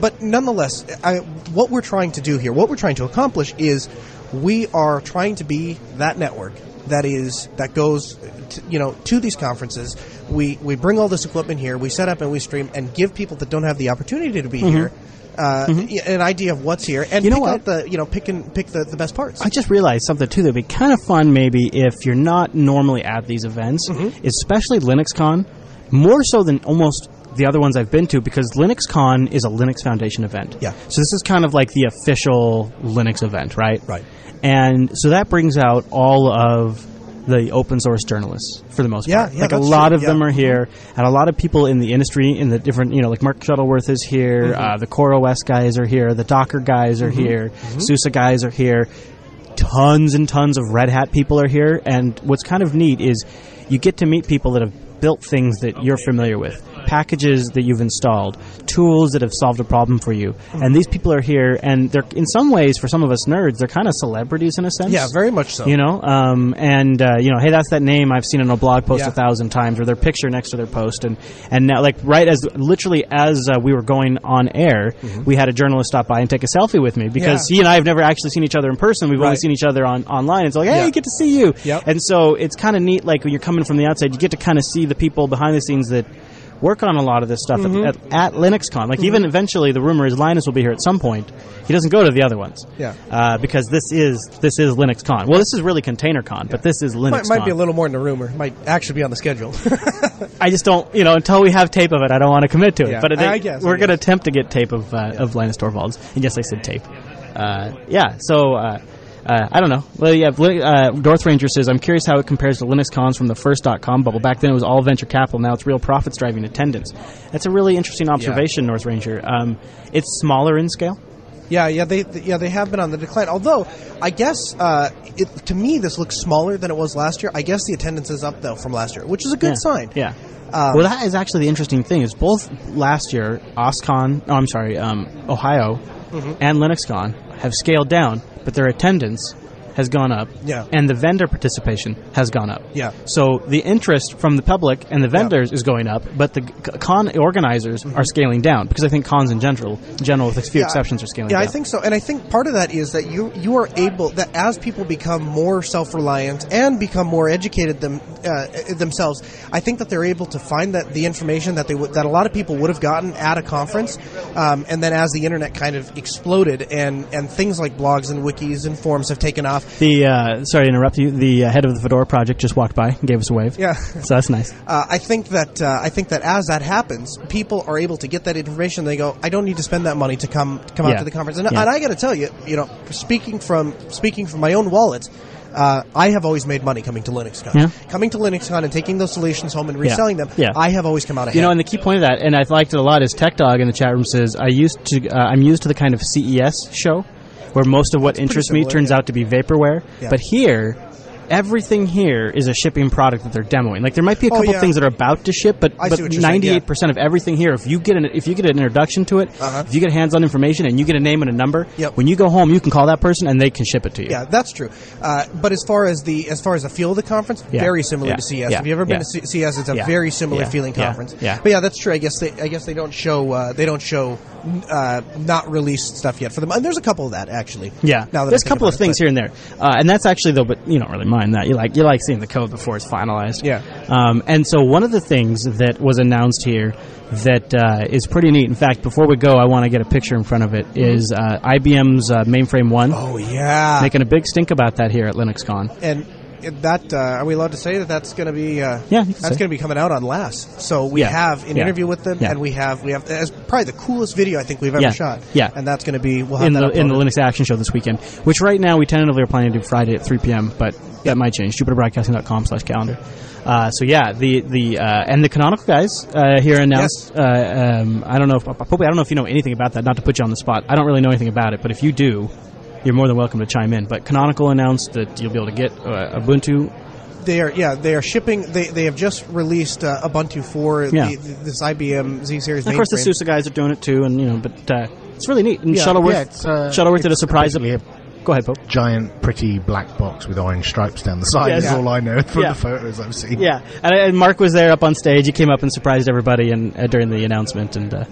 but nonetheless, I, what we're trying to do here, what we're trying to accomplish, is we are trying to be that network that is that goes, to, you know, to these conferences. We we bring all this equipment here, we set up and we stream, and give people that don't have the opportunity to be here. Uh, An idea of what's here, and Mm-hmm. You know pick what? out the you know pick and pick the, the best parts. I just realized something too that'd be kind of fun maybe if you're not normally at these events, Mm-hmm. especially LinuxCon, more so than almost the other ones I've been to because LinuxCon is a Linux Foundation event. Yeah. So this is kind of like the official Linux event, right? Right. And so that brings out all of the open source journalists for the most Yeah, part. yeah, like a lot true, of them are here, and a lot of people in the industry, in the different, you know, like Mark Shuttleworth is here, Mm-hmm. uh, the CoreOS guys are here, the Docker guys are here, Mm-hmm. SUSE guys are here, tons and tons of Red Hat people are here, and what's kind of neat is you get to meet people that have built things that you're familiar with. Packages that you've installed, tools that have solved a problem for you, and these people are here, and they're in some ways, for some of us nerds, they're kind of celebrities in a sense. yeah, very much so. You know, um, and uh, you know, hey, that's that name I've seen in a blog post Yeah. a thousand times, or their picture next to their post, and and now, like, right as literally as uh, we were going on air, we had a journalist stop by and take a selfie with me because Mm-hmm. Yeah. he and I have never actually seen each other in person. We've only seen each other on online. It's like, hey, Yeah. good to see you. Yep. And so it's kind of neat, like when you're coming from the outside, you get to kind of see the people behind the scenes that. Work on a lot of this stuff Mm-hmm. at, at, at LinuxCon. Like even eventually, the rumor is Linus will be here at some point. He doesn't go to the other ones, Yeah. uh, because this is this is LinuxCon. Well, this is really ContainerCon, but this is LinuxCon. might, might be a little more than a rumor. Might actually be on the schedule. I just don't, you know, until we have tape of it, I don't want to commit to it. Yeah, but I guess, we're going to attempt to get tape of uh, of Linus Torvalds. And yes, I said tape. Uh, yeah, so uh, uh, I don't know. Well, yeah, uh, North Ranger says, I'm curious how it compares to Linux cons from the first .com bubble. Back then it was all venture capital. Now it's real profits driving attendance. That's a really interesting observation, North Ranger. Um, it's smaller in scale. Yeah, yeah, they th- yeah they have been on the decline. Although I guess uh, it, to me this looks smaller than it was last year. I guess the attendance is up though from last year, which is a good yeah. sign. Yeah. Um, well, that is actually the interesting thing. Is both last year, OSCON, oh, I'm sorry, um, Ohio, Mm-hmm. and LinuxCon have scaled down, but their attendance has gone up, Yeah. and the vendor participation has gone up. Yeah. So the interest from the public and the vendors is going up, but the con organizers are scaling down because I think cons in general, in general with a few Mm-hmm. Yeah, exceptions, are scaling Yeah, down. Yeah, I think so, and I think part of that is that you you are able that as people become more self reliant and become more educated them uh, themselves, I think that they're able to find that the information that they would that a lot of people would have gotten at a conference, um, and then as the internet kind of exploded and and things like blogs and wikis and forums have taken off. The uh, sorry to interrupt you. The uh, head of the Fedora project just walked by and gave us a wave. Yeah. so that's nice. Uh, I think that uh, I think that as that happens, people are able to get that information. They go, I don't need to spend that money to come to come Yeah. out to the conference. And, Yeah. and I got to tell you, you know, speaking from speaking from my own wallet. Uh, I have always made money coming to LinuxCon. Yeah. Coming to LinuxCon and taking those solutions home and reselling them, Yeah. I have always come out ahead. You know, and the key point of that, and I've liked it a lot, is Tech Dog in the chat room says, "I used to, uh, I'm used to the kind of CES show, where most of what interests me turns yeah. out to be vaporware. Yeah. But here, everything here is a shipping product that they're demoing. Like there might be a Oh, couple yeah. things that are about to ship, but I but see what you're saying, ninety eight percent of everything here, if you get an if you get an introduction to it, Uh-huh. if you get hands on information and you get a name and a number, Yep. when you go home, you can call that person and they can ship it to you. Yeah, that's true. Uh, but as far as the as far as the feel of the conference, Yeah. very similar Yeah. to CES. Have you ever been to C- CES? It's a very similar feeling conference. Yeah. But yeah, that's true. I guess they I guess they don't show uh, they don't show uh, not released stuff yet for them. And there's a couple of that actually. Yeah, Now there's a couple of it, things here and there, uh, and that's actually though. But you don't really mind that. You like you like seeing the code before it's finalized. Yeah. Um, and so one of the things that was announced here that uh, is pretty neat. In fact, before we go, I want to get a picture in front of it. Is uh, IBM's uh, Mainframe One Oh yeah. making a big stink about that here at LinuxCon? and that uh, are we allowed to say that that's going to be uh, Yeah, that's going to be coming out on last so we Yeah. have an Yeah. interview with them Yeah. and we have we have as probably the coolest video I think we've ever shot Yeah. and that's going to be we'll have in that the in the. Linux Action Show this weekend, which right now we tentatively are planning to do Friday at 3 p.m., but that might change. JupiterBroadcasting.com slash calendar. Uh, so yeah, the the uh, and the canonical guys uh, here announced. Uh, um, I don't know if I don't know if you know anything about that. Not to put you on the spot, I don't really know anything about it. But if you do, you're more than welcome to chime in. But Canonical announced that you'll be able to get uh, Ubuntu. They are, yeah, they are shipping. They, they have just released uh, Ubuntu for Yeah. the, this IBM Z series. And of course, the mainframe. SUSE guys are doing it too, and you know, but uh, it's really neat. And Yeah, Shuttleworth, yeah, it's, uh, Shuttleworth did a it's surprise. basically Go ahead, Pope. giant, pretty black box with orange stripes down the side. Yes. Is all I know from Yeah. the photos I've seen. Yeah, and, and Mark was there up on stage. He came up and surprised everybody and uh, during the announcement, and uh,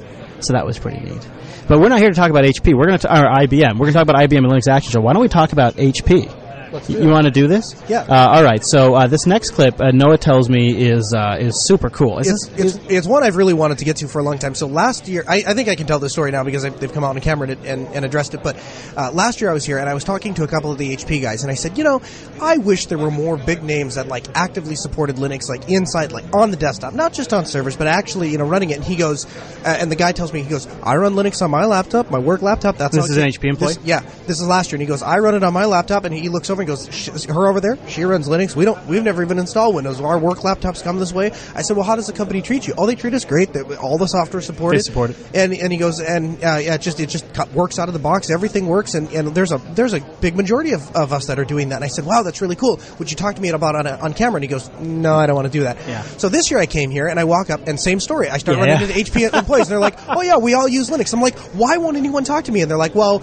so that was pretty neat. But we're not here to talk about HP. We're going to talk or IBM. We're going to talk about IBM and Linux Action Show. Why don't we talk about HP? You, want to do this? Yeah. Uh, all right. So uh, this next clip, uh, Noah tells me is uh, is super cool. Is It's, this, it's, it's one I've really wanted to get to for a long time. So last year, I, I think I can tell this story now because they've, they've come out on camera and, and, and addressed it. But uh, last year I was here and I was talking to a couple of the HP guys and I said, you know, I wish there were more big names that like actively supported Linux, like inside, like on the desktop, not just on servers, but actually, you know, running it. And he goes, uh, and the guy tells me, he goes, I run Linux on my laptop, my work laptop. That's This is an HP employee? this- yeah, this is last year, and he goes, "I run it on my laptop," and he looks over and goes, "Her over there, she runs Linux. We don't, we've never even installed Windows. Our work laptops come this way." I said, "Well, how does the company treat you?" Oh, they treat us great. That all the software supported. They support it. And and he goes, and uh, yeah, it just it just works out of the box. Everything works, and, and there's a there's a big majority of, of us that are doing that. And I said, "Wow, that's really cool. Would you talk to me about on, on camera?" And he goes, "No, I don't want to do that." Yeah. So this year I came here and I walk up and same story. I start Yeah. running into HP employees, and they're like, "Oh yeah, we all use Linux." I'm like, "Why won't anyone talk to me?" And they're like, "Well."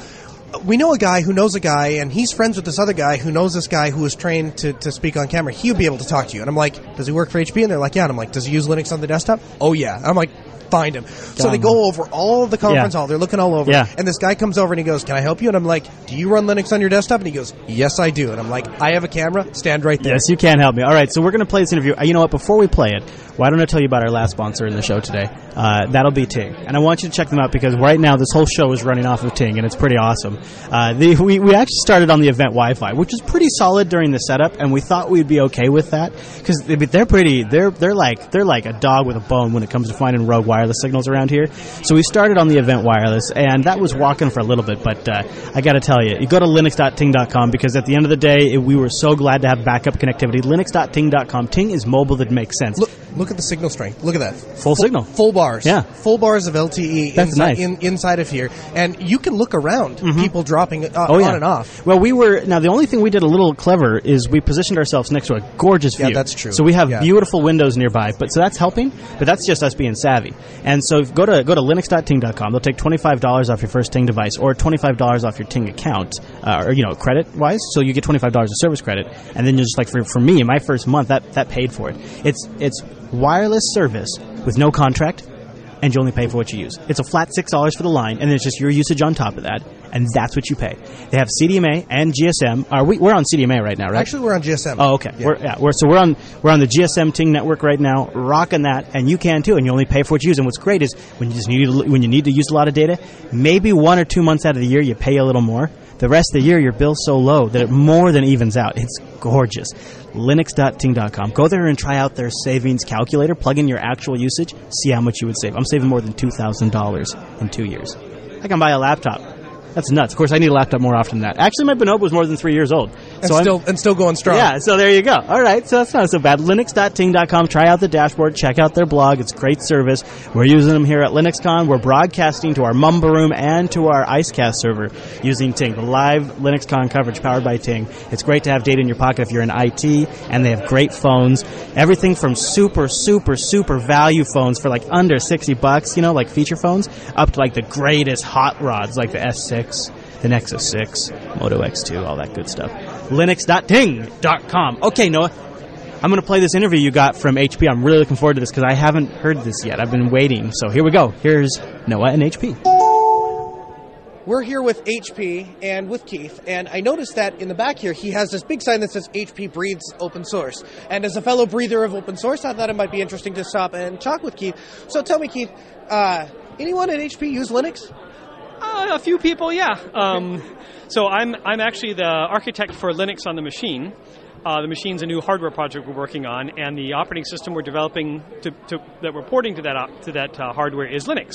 We know a guy who knows a guy, and he's friends with this other guy who knows this guy who was trained to, to speak on camera. He'll be able to talk to you. And I'm like, does he work for HP? And they're like, yeah. And I'm like, does he use Linux on the desktop? Oh, yeah. I'm like, find him. So they go over all of the conference Yeah. hall. They're looking all over. Yeah. And this guy comes over and he goes, can I help you? And I'm like, do you run Linux on your desktop? And he goes, yes, I do. And I'm like, I have a camera. Stand right there. Yes, you can help me. All right, so we're going to play this interview. Uh, You know what? Before we play it, why don't I tell you about our last sponsor in the show today? Uh, that'll be Ting, and I want you to check them out because right now this whole show is running off of Ting, and it's pretty awesome. Uh, the, we we actually started on the event Wi-Fi, which is pretty solid during the setup, and we thought we'd be okay with that because they're pretty. They're they're like they're like a dog with a bone when it comes to finding rogue wireless signals around here. So we started on the event wireless, and that was walking for a little bit. But uh, I got to tell you, you go to linux.ting.com because at the end of the day, it, we were so glad to have backup connectivity. Linux.ting.com. Ting is mobile that makes sense. Look, look at the signal strength. Look at that. Full signal. Full bars. Yeah. Full bars of LTE That's inside, nice. in, inside of here. And you can look around people dropping uh, Oh yeah, on and off. Well, we were now. The only thing we did a little clever is we positioned ourselves next to a gorgeous view. Yeah, that's true. So we have Yeah. beautiful windows nearby, but so that's helping. But that's just us being savvy. And so go to go to linux.ting.com. They'll take twenty five dollars off your first Ting device, or twenty five dollars off your Ting account, uh, or you know credit wise. So you get twenty five dollars of service credit, and then you're just like for for me, my first month that that paid for it. It's it's wireless service with no contract and you only pay for what you use. It's a flat six dollars for the line, and then it's just your usage on top of that, and that's what you pay. They have CDMA and GSM. Are we? We're on CDMA right now, right? Actually, we're on GSM. Oh, okay. Yeah. We're, yeah, we're, so we're on we're on the GSM Ting network right now, rocking that, and you can too. And you only pay for what you use. And what's great is when you just need to, when you need to use a lot of data, maybe one or two months out of the year you pay a little more. The rest of the year your bill's so low that it more than evens out. It's gorgeous. Linux.ting.com. Go there and try out their savings calculator. Plug in your actual usage. See how much you would save. I'm saving more than two thousand dollars in two years. I can buy a laptop. That's nuts. Of course, I need a laptop more often than that. Actually, my Bonobo is more than three years old. And So I'm- still and still going strong. Yeah, so there you go. All right, so that's not so bad. Linux.ting.com. Try out the dashboard. Check out their blog. It's great service. We're using them here at LinuxCon. We're broadcasting to our Mumble room and to our Icecast server using Ting. The live LinuxCon coverage powered by Ting. It's great to have data in your pocket if you're in IT, and they have great phones. Everything from super, super, super value phones for like under 60 bucks, you know, like feature phones, up to like the greatest hot rods like the S6 the Nexus 6, Moto X2, all that good stuff. Linux.ting.com. Okay, Noah, I'm going to play this interview you got from HP. I'm really looking forward to this because I haven't heard this yet. I've been waiting. So here we go. Here's Noah and HP. We're here with HP and with Keith, and I noticed that in the back here he has this big sign that says HP breathes open source. And as a fellow breather of open source, I thought it might be interesting to stop and talk with Keith. So tell me, Keith, uh, anyone at HP use Linux? Uh, a few people, yeah. Um, so I'm I'm actually the architect for Linux on the machine. Uh, the machine's a new hardware project we're working on, and the operating system we're developing to, to, that we're porting to that op- to that uh, hardware is Linux.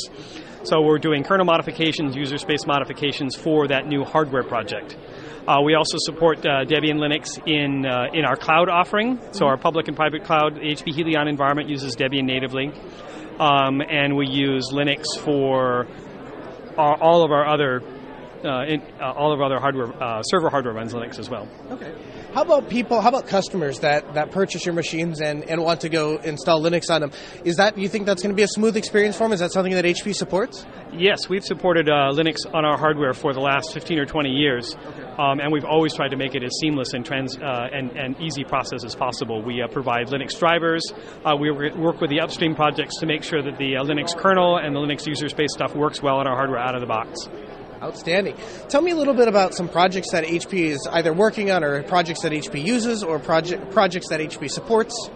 So we're doing kernel modifications, user space modifications for that new hardware project. Uh, we also support uh, Debian Linux in uh, in our cloud offering. So our public and private cloud, the HP Helion environment uses Debian natively, um, and we use Linux for all, all of our other uh, in, uh, all of our other hardware uh, server hardware runs Linux as well. Okay. How about people? How about customers that, that purchase your machines and, and want to go install Linux on them? Is that you think that's going to be a smooth experience for them? Is that something that HP supports? Yes, we've supported uh, Linux on our hardware for the last 15 or 20 years, um, and we've always tried to make it as seamless and trans uh, and, and easy process as possible. We uh, provide Linux drivers. Uh, we work with the upstream projects to make sure that the uh, Linux kernel and the Linux user space stuff works well on our hardware out of the box. Outstanding. Tell me a little bit about some projects that HP is either working on, or projects that HP uses, or project projects that HP supports.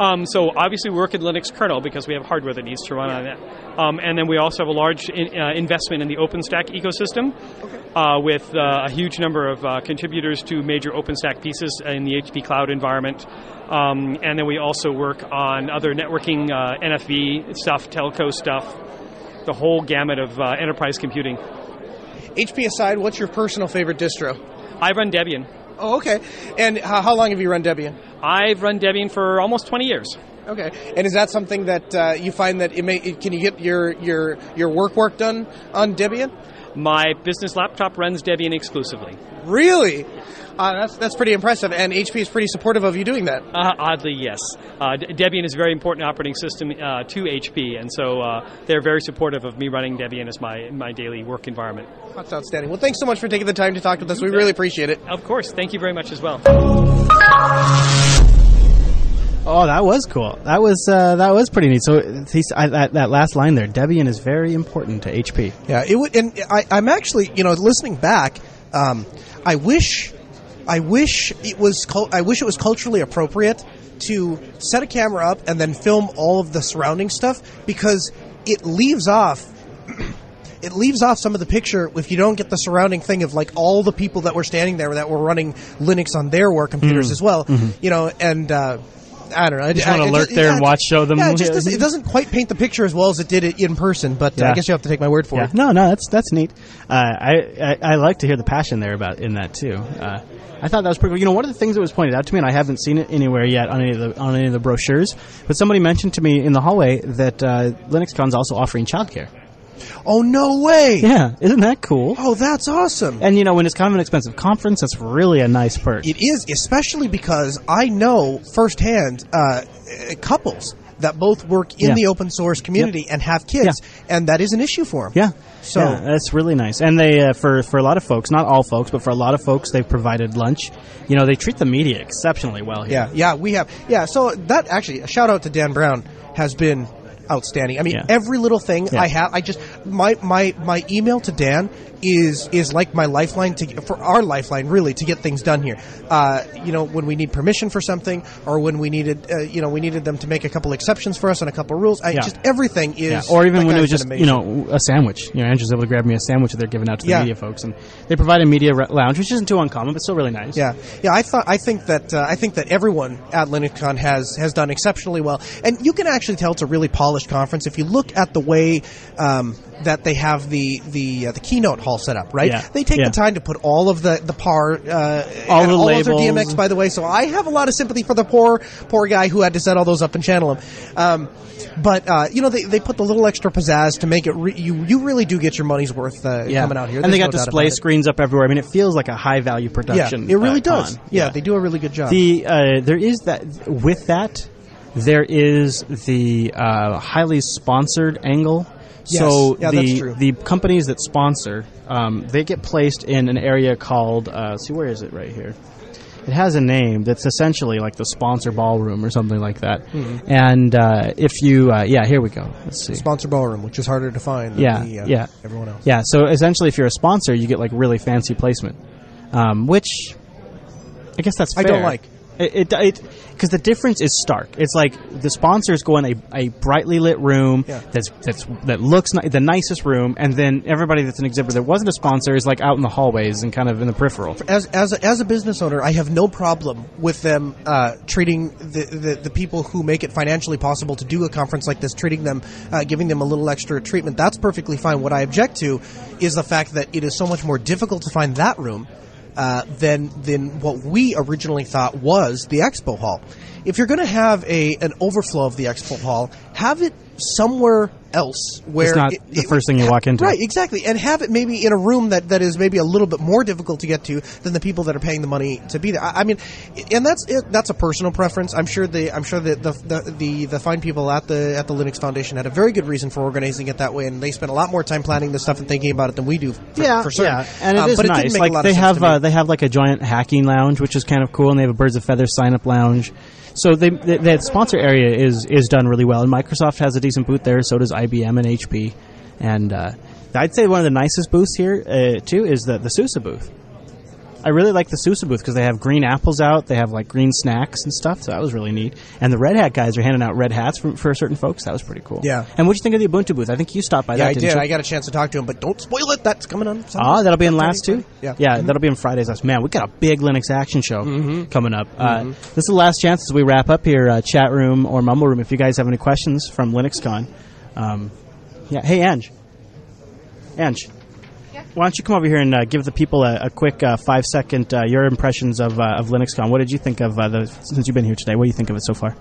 Um, so obviously we work in Linux kernel because we have hardware that needs to run on it. Um, and then we also have a large in, uh, investment in the OpenStack ecosystem uh, with uh, a huge number of uh, contributors to major OpenStack pieces in the HP cloud environment. Um, and then we also work on other networking, uh, NFV stuff, telco stuff, the whole gamut of uh, enterprise computing. HP aside, what's your personal favorite distro? I run Debian. Oh, okay. And how, how long have you run Debian? I've run Debian for almost 20 years. Okay. And is that something that uh, you find that it may it, can you get your your your work work done on Debian? My business laptop runs Debian exclusively. Really? Uh, that's that's pretty impressive, and HP is pretty supportive of you doing that. Uh, oddly, yes. Uh, Debian is a very important operating system uh, to HP, and so uh, they're very supportive of me running Debian as my my daily work environment. That's outstanding. Well, thanks so much for taking the time to talk with us. We really appreciate it. Of course, thank you very much as well. Oh, that was cool. That was uh, that was pretty neat. So I, that that last line there, Debian is very important to HP. Yeah, it would, and I, I'm actually, you know, listening back. Um, I wish, I wish it was, cul- I wish it was culturally appropriate to set a camera up and then film all of the surrounding stuff because it leaves off. It leaves off some of the picture if you don't get the surrounding thing of like all the people that were standing there that were running Linux on their work computers as well, you know, and uh, I don't know. I just wanna I- lurk there and watch- show them- Yeah, it, just doesn't, it doesn't quite paint the picture as well as it did it in person, but uh, I guess you have to take my word for Yeah, it. no, no, that's that's neat. Uh, I, I I like to hear the passion there about in that too. Uh, I thought that was pretty cool. You know, one of the things that was pointed out to me, and I haven't seen it anywhere yet on any of the on any of the brochures, but somebody mentioned to me in the hallway that uh, LinuxCon's also offering childcare. Oh no way! Yeah, isn't that cool? Oh, that's awesome. And you know, when it's kind of an expensive conference, that's really a nice perk. It is, especially because I know firsthand uh, couples that both work in Yeah. the open source community and have kids, and that is an issue for them. Yeah. So- yeah, that's really nice. And they, uh, for for a lot of folks, not all folks, but for a lot of folks, they've provided lunch. You know, they treat the media exceptionally well here. Yeah, yeah, we have. Yeah, so that actually, a shout out to Dan Brown has been outstanding. I mean, Yeah. every little thing Yeah. I have, I just my my my email to Dan is is like my lifeline to for our lifeline really to get things done here. Uh, you know, when we need permission for something, or when we needed, uh, you know, we needed them to make a couple exceptions for us on a couple rules. I, Yeah. Just everything is. Or even when it was just you know a sandwich. You know, Andrew's able to grab me a sandwich that they're giving out to the media folks, and they provide a media re- lounge, which isn't too uncommon, but still really nice. Yeah, yeah. I thought I think that uh, I think that everyone at LinuxCon has has done exceptionally well, and you can actually tell it's a really polished polished conference. If you look at the way um, that they have the the uh, the keynote hall set up, right? Yeah. They take Yeah. the time to put all of the the par, uh, All and the all of their labels. DMX, by the way. So I have a lot of sympathy for the poor poor guy who had to set all those up and channel them. Um, but uh, you know, they, they put the little extra pizzazz to make it. Re- you you really do get your money's worth uh, coming out here. and they got no display screens up everywhere. I mean, it feels like a high value Yeah, production. it really uh, does. Yeah, they do a really good job. The uh, there is that with that there is the uh, highly sponsored angle. Yes. So Yeah, the the companies that sponsor um, they get placed in an area called uh, see where is it right here. It has a name that's essentially like the sponsor ballroom or something like that. Mm-hmm. And uh, if you, uh, yeah, here we go. Let's see. sponsor ballroom, which is harder to find. Than Yeah, the, uh, yeah. Everyone else. Yeah, so essentially, if you're a sponsor, you get like really fancy placement, um, which I guess that's I don't like. it. it because the difference is stark. It's like the sponsors go in a, a brightly lit room Yeah. that's that's that looks ni- the nicest room, and then everybody that's an exhibitor that wasn't a sponsor is like out in the hallways and kind of in the peripheral. as as a, as a business owner, I have no problem with them uh, treating the, the the people who make it financially possible to do a conference like this, treating them, uh, giving them a little extra treatment. That's perfectly fine. What I object to is the fact that it is so much more difficult to find that room. Uh, than than what we originally thought was the expo hall. If you're going to have a an overflow of the expo hall, have it somewhere else where It's not it- the it- first thing you walk into. Right, exactly, and have it maybe in a room that, that is maybe a little bit more difficult to get to than the people that are paying the money to be there. I, I mean, and that's it, that's a personal preference. I'm sure the I'm sure that the, the the the fine people at the at the Linux Foundation had a very good reason for organizing it that way, and they spent a lot more time planning this stuff and thinking about it than we do. For, yeah, for certain. yeah, and it Um, is but it nice. didn't make like a lot they of sense have to me. uh, they have like a giant hacking lounge, which is kind of cool, and they have a Birds of Feather sign up lounge. So they, they, that sponsor area is is done really well, and Microsoft has a decent booth there. So does IBM and HP, and uh, I'd say one of the nicest booths here uh, too is the the SUSE booth. I really like the SUSE booth because they have green apples out. They have like green snacks and stuff. So that was really neat. And the Red Hat guys are handing out red hats for, for certain folks. That was pretty cool. Yeah. And what'd you think of the Ubuntu booth? I think you stopped by yeah, that. I did. you? I got a chance to talk to him, but don't spoil it. That's coming on. Sunday. Ah, that'll be in last too. Yeah, yeah, Mhm. that'll be in Fridays. Last. Man, we got a big Linux action show Mm-hmm. coming up. Uh, this is the last chance as we wrap up here. Uh, chat room or mumble room. If you guys have any questions from LinuxCon, um, yeah. Hey, Ange. Ange. Why don't you come over here and uh, give the people a, a quick uh, five second uh, your impressions of uh, of LinuxCon? What did you think of uh, the since you've been here today? What do you think of it so far?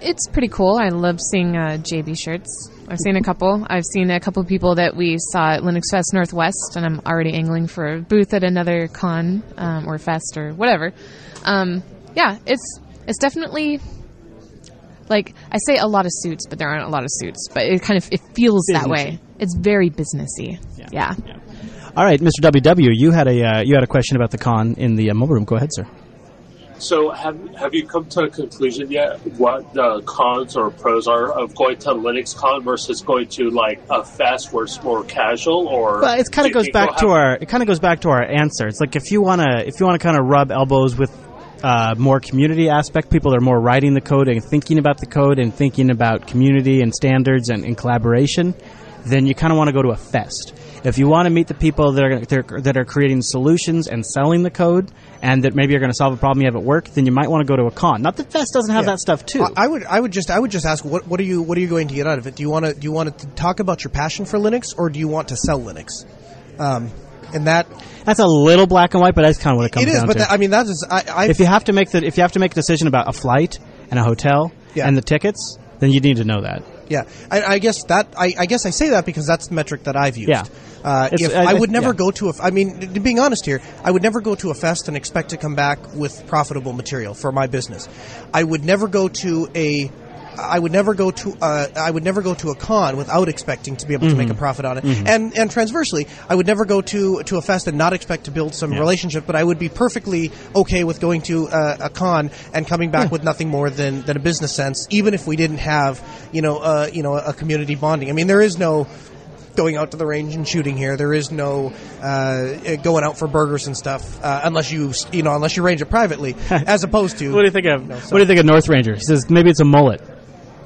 It's pretty cool. I love seeing uh, JB shirts. I've seen a couple. I've seen a couple of people that we saw at Linux Fest Northwest, and I'm already angling for a booth at another con um, or fest or whatever. Um, yeah, it's it's definitely like I say a lot of suits, but there aren't a lot of suits. But it kind of it feels that way. It's very businessy. Yeah. All right, Mr. WW, you had a uh, you had a question about the con in the uh, mumble room. Go ahead, sir. So, have have you come to a conclusion yet what the cons or pros are of going to Linux Con versus going to like a fest where it's more casual? Or Well, it kind of goes back to our it kind of goes back to our answer. It's like if you want to if you want to kind of rub elbows with uh, more community aspect, people are more writing the code and thinking about the code and thinking about community and standards and, and collaboration, then you kind of want to go to a fest. If you want to meet the people that are that are- that are creating solutions and selling the code, and that maybe you're going to solve a problem you have at work, then you might want to go to a con. Not that fest doesn't have Yeah. that stuff too. I I would, I would just, I would just ask, what, what are you, what are you going to get out of it? Do you want to, do you want to talk about your passion for Linux, or do you want to sell Linux? Um, and that That's a little black and white, but that's kind of what it comes it is, down but to. that, I mean, that is, I, I if you have to make the if you have to make a decision about a flight and a hotel Yeah. and the tickets, then you need to know that. Yeah, I, I guess that I, I guess I say that because that's the metric that I've used. Yeah. Uh, if I- I, would never yeah. go to a, I mean, being honest here, I would never go to a fest and expect to come back with profitable material for my business. I would never go to a, I would never go to uh, I would never go to a con without expecting to be able to make a Mm-hmm. profit on it. And and transversely, I would never go to to a fest and not expect to build some Yeah. relationship. But I would be perfectly okay with going to a, a con and coming back with nothing more than, than a business sense, even if we didn't have you know uh, you know a community bonding. I mean, there is no going out to the range and shooting here. There is no uh, going out for burgers and stuff uh, unless you you know unless you range it privately, as opposed to What do you think of No, What do you think of North Ranger? He says maybe it's a mullet.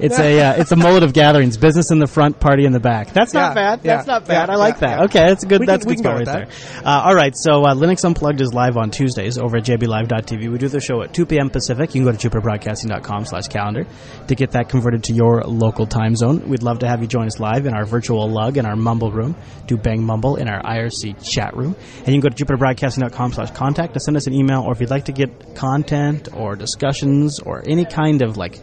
It's a uh, it's a mullet of gatherings. Business in the front, party in the back. That's not Yeah, bad. yeah, That's not bad. yeah, I like yeah, that. yeah. Okay, that's a good. We can- that's a we good can go spot right with there. Uh, all right, so uh, Linux Unplugged is live on Tuesdays over at jblive.tv. We do the show at 2 p.m. Pacific. You can go to jupiterbroadcasting.com slash calendar to get that converted to your local time zone. We'd love to have you join us live in our virtual lug in our mumble room. Do bang mumble in our IRC chat room. And you can go to jupiterbroadcasting.com slash contact to send us an email or if you'd like to get content or discussions or any kind of like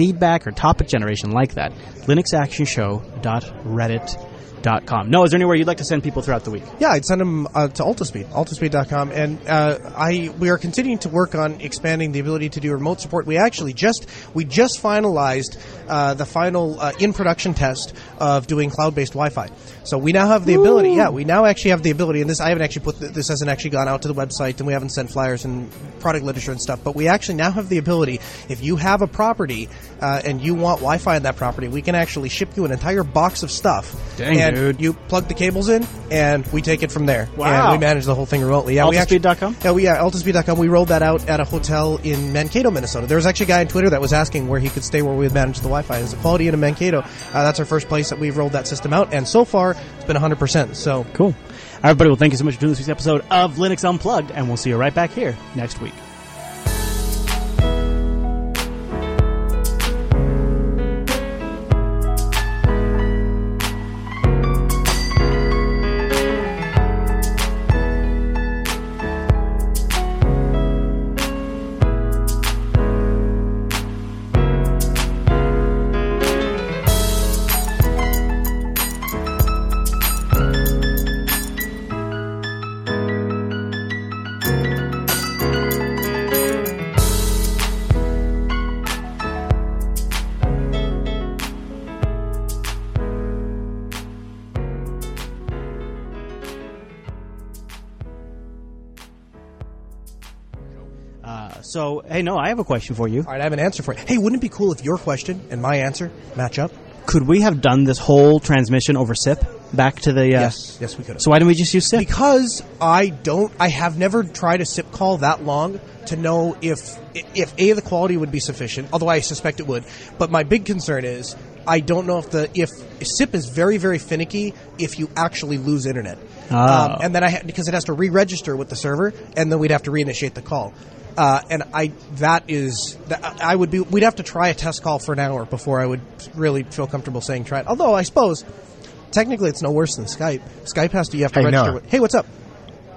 feedback or topic generation like that, linuxactionshow.reddit.com. Noah, is there anywhere you'd like to send people throughout the week? Yeah, I'd send them uh, to Altispeed, altispeed.com, and uh, I we are continuing to work on expanding the ability to do remote support. We actually just we just finalized uh, the final uh, in production test of doing cloud based Wi-Fi. So we now have the ability. Yeah, we now actually have the ability, and this I haven't actually put th- this hasn't actually gone out to the website, and we haven't sent flyers and product literature and stuff. But we actually now have the ability. If you have a property uh, and you want Wi-Fi in that property, we can actually ship you an entire box of stuff. Dang, and dude. You plug the cables in, and we take it from there. Wow. And we manage the whole thing remotely. Yeah, we actually- Altispeed.com? Yeah, we yeah, altispeed.com. We rolled that out at a hotel in Mankato, Minnesota. There was actually a guy on Twitter that was asking where he could stay where we would manage the Wi-Fi. It's a quality in Mankato. Uh, that's our first place that we've rolled that system out, and so far it's been 100%. So Cool. All right, everybody. Well, thank you so much for doing this week's episode of Linux Unplugged, and we'll see you right back here next week. Hey, no, I have a question for you. all right, I have an answer for it. Hey, wouldn't it be cool if your question and my answer match up? Could we have done this whole transmission over SIP back to the? Uh, Yes, yes, we could have. So why didn't we just use SIP? because I don't, I have never tried a SIP call that long to know if if a the quality would be sufficient. Although I suspect it would, but my big concern is I don't know if the if SIP is very very finicky if you actually lose internet, Ah. um, and then I ha- because it has to re-register with the server, and then we'd have to reinitiate the call. Uh, and I that is that I would be we'd have to try a test call for an hour before I would really feel comfortable saying try it. Although I suppose technically it's no worse than Skype. Skype has to you have to register. Noah. With, hey, what's up?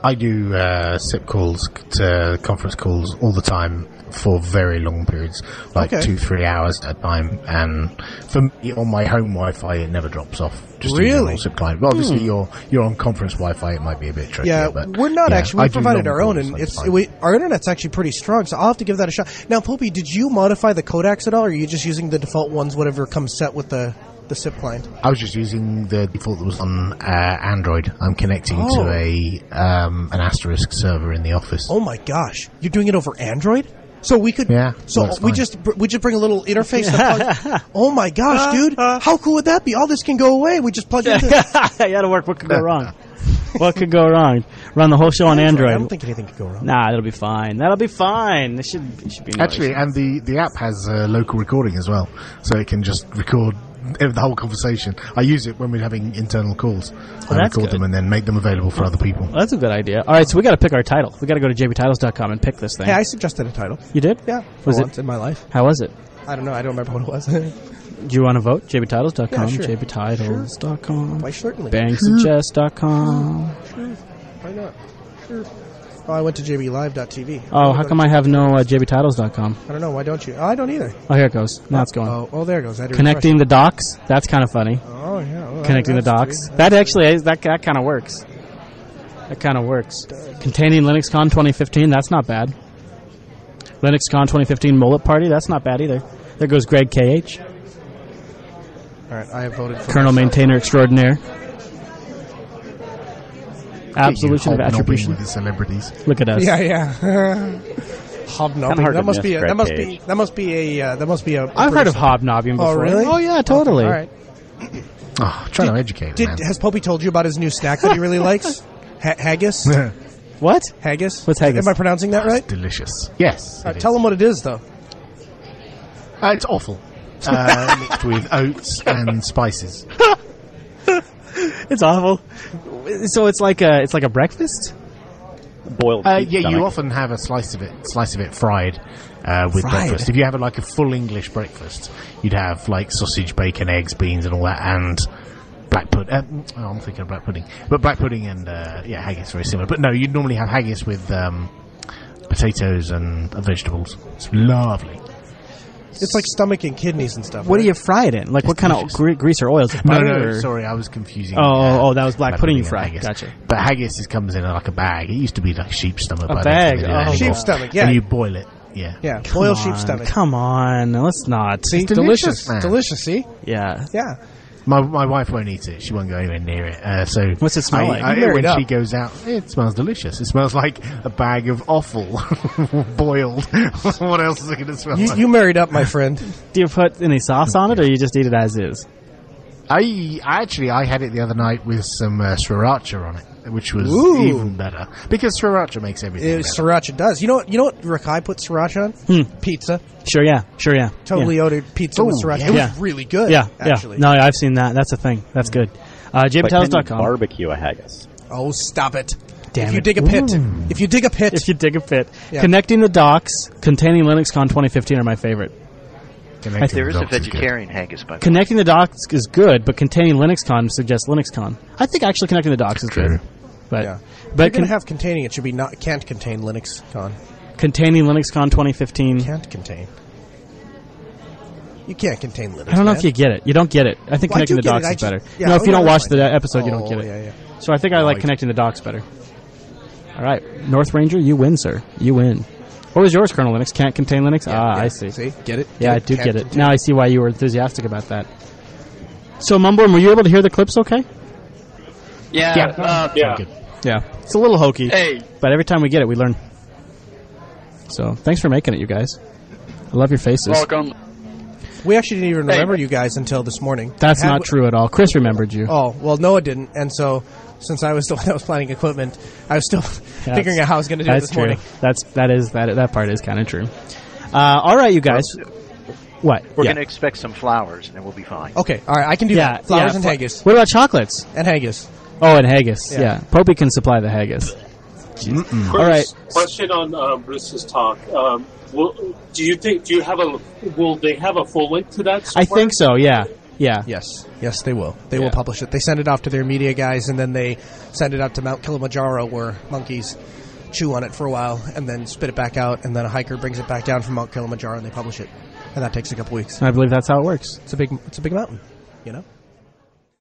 I do uh, SIP calls, to conference calls all the time for very long periods, like Okay. two, three hours at a time. And for me, on my home Wi-Fi, it never drops off. Just Really? SIP client. But obviously, you're you're on conference Wi-Fi, it might be a bit tricky. Yeah, but we're not yeah, actually. We provided our own, and it's we, our internet's actually pretty strong. So I'll have to give that a shot. Now, Popey, did you modify the codecs at all, or are you just using the default ones, whatever comes set with the the SIP client? I was just using the default that was on uh, Android. I'm connecting Oh. to a um, an asterisk server in the office. Oh my gosh, you're doing it over Android? So we could, Yeah, So works we fine. just we just bring a little interface. that plugs, oh my gosh, dude! How cool would that be? All this can go away. We just plug into yeah, to work. What could go wrong? what could go wrong? Run the whole show on Android. I don't think anything could go wrong. Nah, that'll be fine. That'll be fine. It should, it should be no Actually, issue. and the, the app has uh, local recording as well, so it can just record ev- the whole conversation. I use it when we're having internal calls. I Oh, record good. them and then make them available for other people. Well, that's a good idea. All right, so we got to pick our title. We got to go to jbtitles.com and pick this thing. Hey, I suggested a title. you did? Yeah, for Was it- once in my life. How was it? I don't know. I don't remember what it was. Do you want to vote? jbtitles.com, Yeah, sure. jbtitles.com, Why certainly. bangsuggest.com. Why not? Sure. Oh, I went to jblive.tv. Oh, how come I have no uh, jbtitles.com? I don't know. Why don't you? Oh, I don't either. Oh, here it goes. Now it's going. Oh, oh there it goes. I had to Connecting the docs. That's kind of funny. Oh, yeah. well, Connecting the that's docs. That actually is, that that kind of works. That kind of works. Containing LinuxCon 2015. That's not bad. LinuxCon 2015 Mullet Party. That's not bad either. There goes Greg KH, All right, I have voted for Kernel myself. Maintainer Extraordinaire. Get you Absolution of attribution. with the celebrities. Look at us. Yeah, yeah. Hobnobbing. That must be. A, that must be. That must be a. Uh, that must be a. a I've heard of British- hobnobbing Oh, before. really? Oh yeah, totally. All right. Oh, trying to educate Did man. has Popey told you about his new snack that he really likes? Ha- haggis. What? Haggis. What's haggis? Am I pronouncing that right? Delicious. Yes. Uh, tell is. him what it is, though. Uh, it's awful. uh, mixed with oats and spices. It's awful. So it's like a it's like a breakfast. Boiled. Uh, beef yeah, you often have a slice of it, slice of it fried uh, with Fried? breakfast. If you have like a full English breakfast, you'd have like sausage, bacon, eggs, beans, and all that, and black pudding. Uh, oh, I'm thinking of black pudding, but black pudding and uh, yeah, haggis very similar. But no, you'd normally have haggis with um, potatoes and uh, vegetables. It's lovely. It's like stomach and kidneys and stuff. What do you fry it in? Like what kind of delicious. gre- grease or oil? Is it No, butter no, or- sorry, I was confusing. Oh, oh, oh, that was black black pudding you and fry. haggis. Gotcha. But haggis is, comes in like a bag. It used to be like sheep stomach. A but I bag, they oh. anymore. Sheep stomach, yeah. And you boil it. Yeah. Yeah, Come boiled on, sheep stomach. Come on, let's not. See, delicious, delicious, man. delicious. See, Yeah. yeah. My my wife won't eat it. She won't go anywhere near it. Uh, so What's it smell I- like? I- You married when she goes out, it smells delicious. It smells like a bag of offal boiled. what else is it going to smell You, like? you married up, my friend. Do you put any sauce on it, or you just eat it as is? I actually I had it the other night with some uh, sriracha on it, which was Ooh. even better because sriracha makes everything. It, better. sriracha does. You know what? You know what Rakai put sriracha on? Pizza. Sure, yeah, sure, yeah, Totally yeah. ordered pizza with Ooh, sriracha. yeah. It was Yeah. really good. Yeah, actually. yeah. No, I've seen that. That's a thing. That's good. Uh, But can barbecue a haggis. Oh, stop it! Damn if you it. dig a pit, if you dig a pit, If you dig a pit, Yeah. connecting the docks containing LinuxCon 2015 are my favorite. Connecting There is a dogs good. vegetarian haggis, by the way. Connecting the docks is good, but containing LinuxCon suggests LinuxCon. I think actually connecting the docks is True. good, but yeah. But but you're gonna con- have containing. It should be not. Can't contain Linux con. containing LinuxCon 2015. Can't contain. You can't contain Linux. I don't know man. if you get it. You don't get it. I think Well, I connecting do the get it. docks I is just- better. yeah, no, if oh, you don't yeah, watch the fine. episode, you don't Oh, get it. yeah, yeah. So I think I oh, like Right. connecting the docs better. All right, North Ranger, you win, sir. You win. What was yours, Colonel Linux? Can't contain Linux. ah, I see. See, get it? Yeah, I Get do Can't get it. contain. Now I see why you were enthusiastic about that. So, Mumborn, were you able to hear the clips okay? Yeah. Yeah. Uh, Yeah. Good. Yeah. It's a little hokey, hey, but every time we get it, we learn. So, thanks for making it, you guys. I love your faces. welcome. We actually didn't even remember you guys until this morning. That's Had- not true at all. Chris remembered you. Oh well, Noah didn't, and so since I was the one that was planning equipment, I was still figuring out how I was going to do it That's this true. morning. That's that is that that part is kind of true. Uh, all right, you guys. What? We're yeah. going to expect some flowers, and we'll be fine. Okay, all right, I can do yeah, that. Flowers yeah, and fl- haggis What about chocolates? and haggis. Oh, and haggis. Yeah. Yeah, Popey can supply the haggis. Chris, All right. Question on um, Bruce's talk. Um, will, do you think? Do you have a? Will they have a full link to that? I think so. Yeah, yeah. Yes, yes, they will. They Yeah. will publish it. They send it off to their media guys, and then they send it out to Mount Kilimanjaro, where monkeys chew on it for a while, and then spit it back out, and then a hiker brings it back down from Mount Kilimanjaro, and they publish it, and that takes a couple weeks. I believe that's how it works. It's a big, it's a big mountain, you know.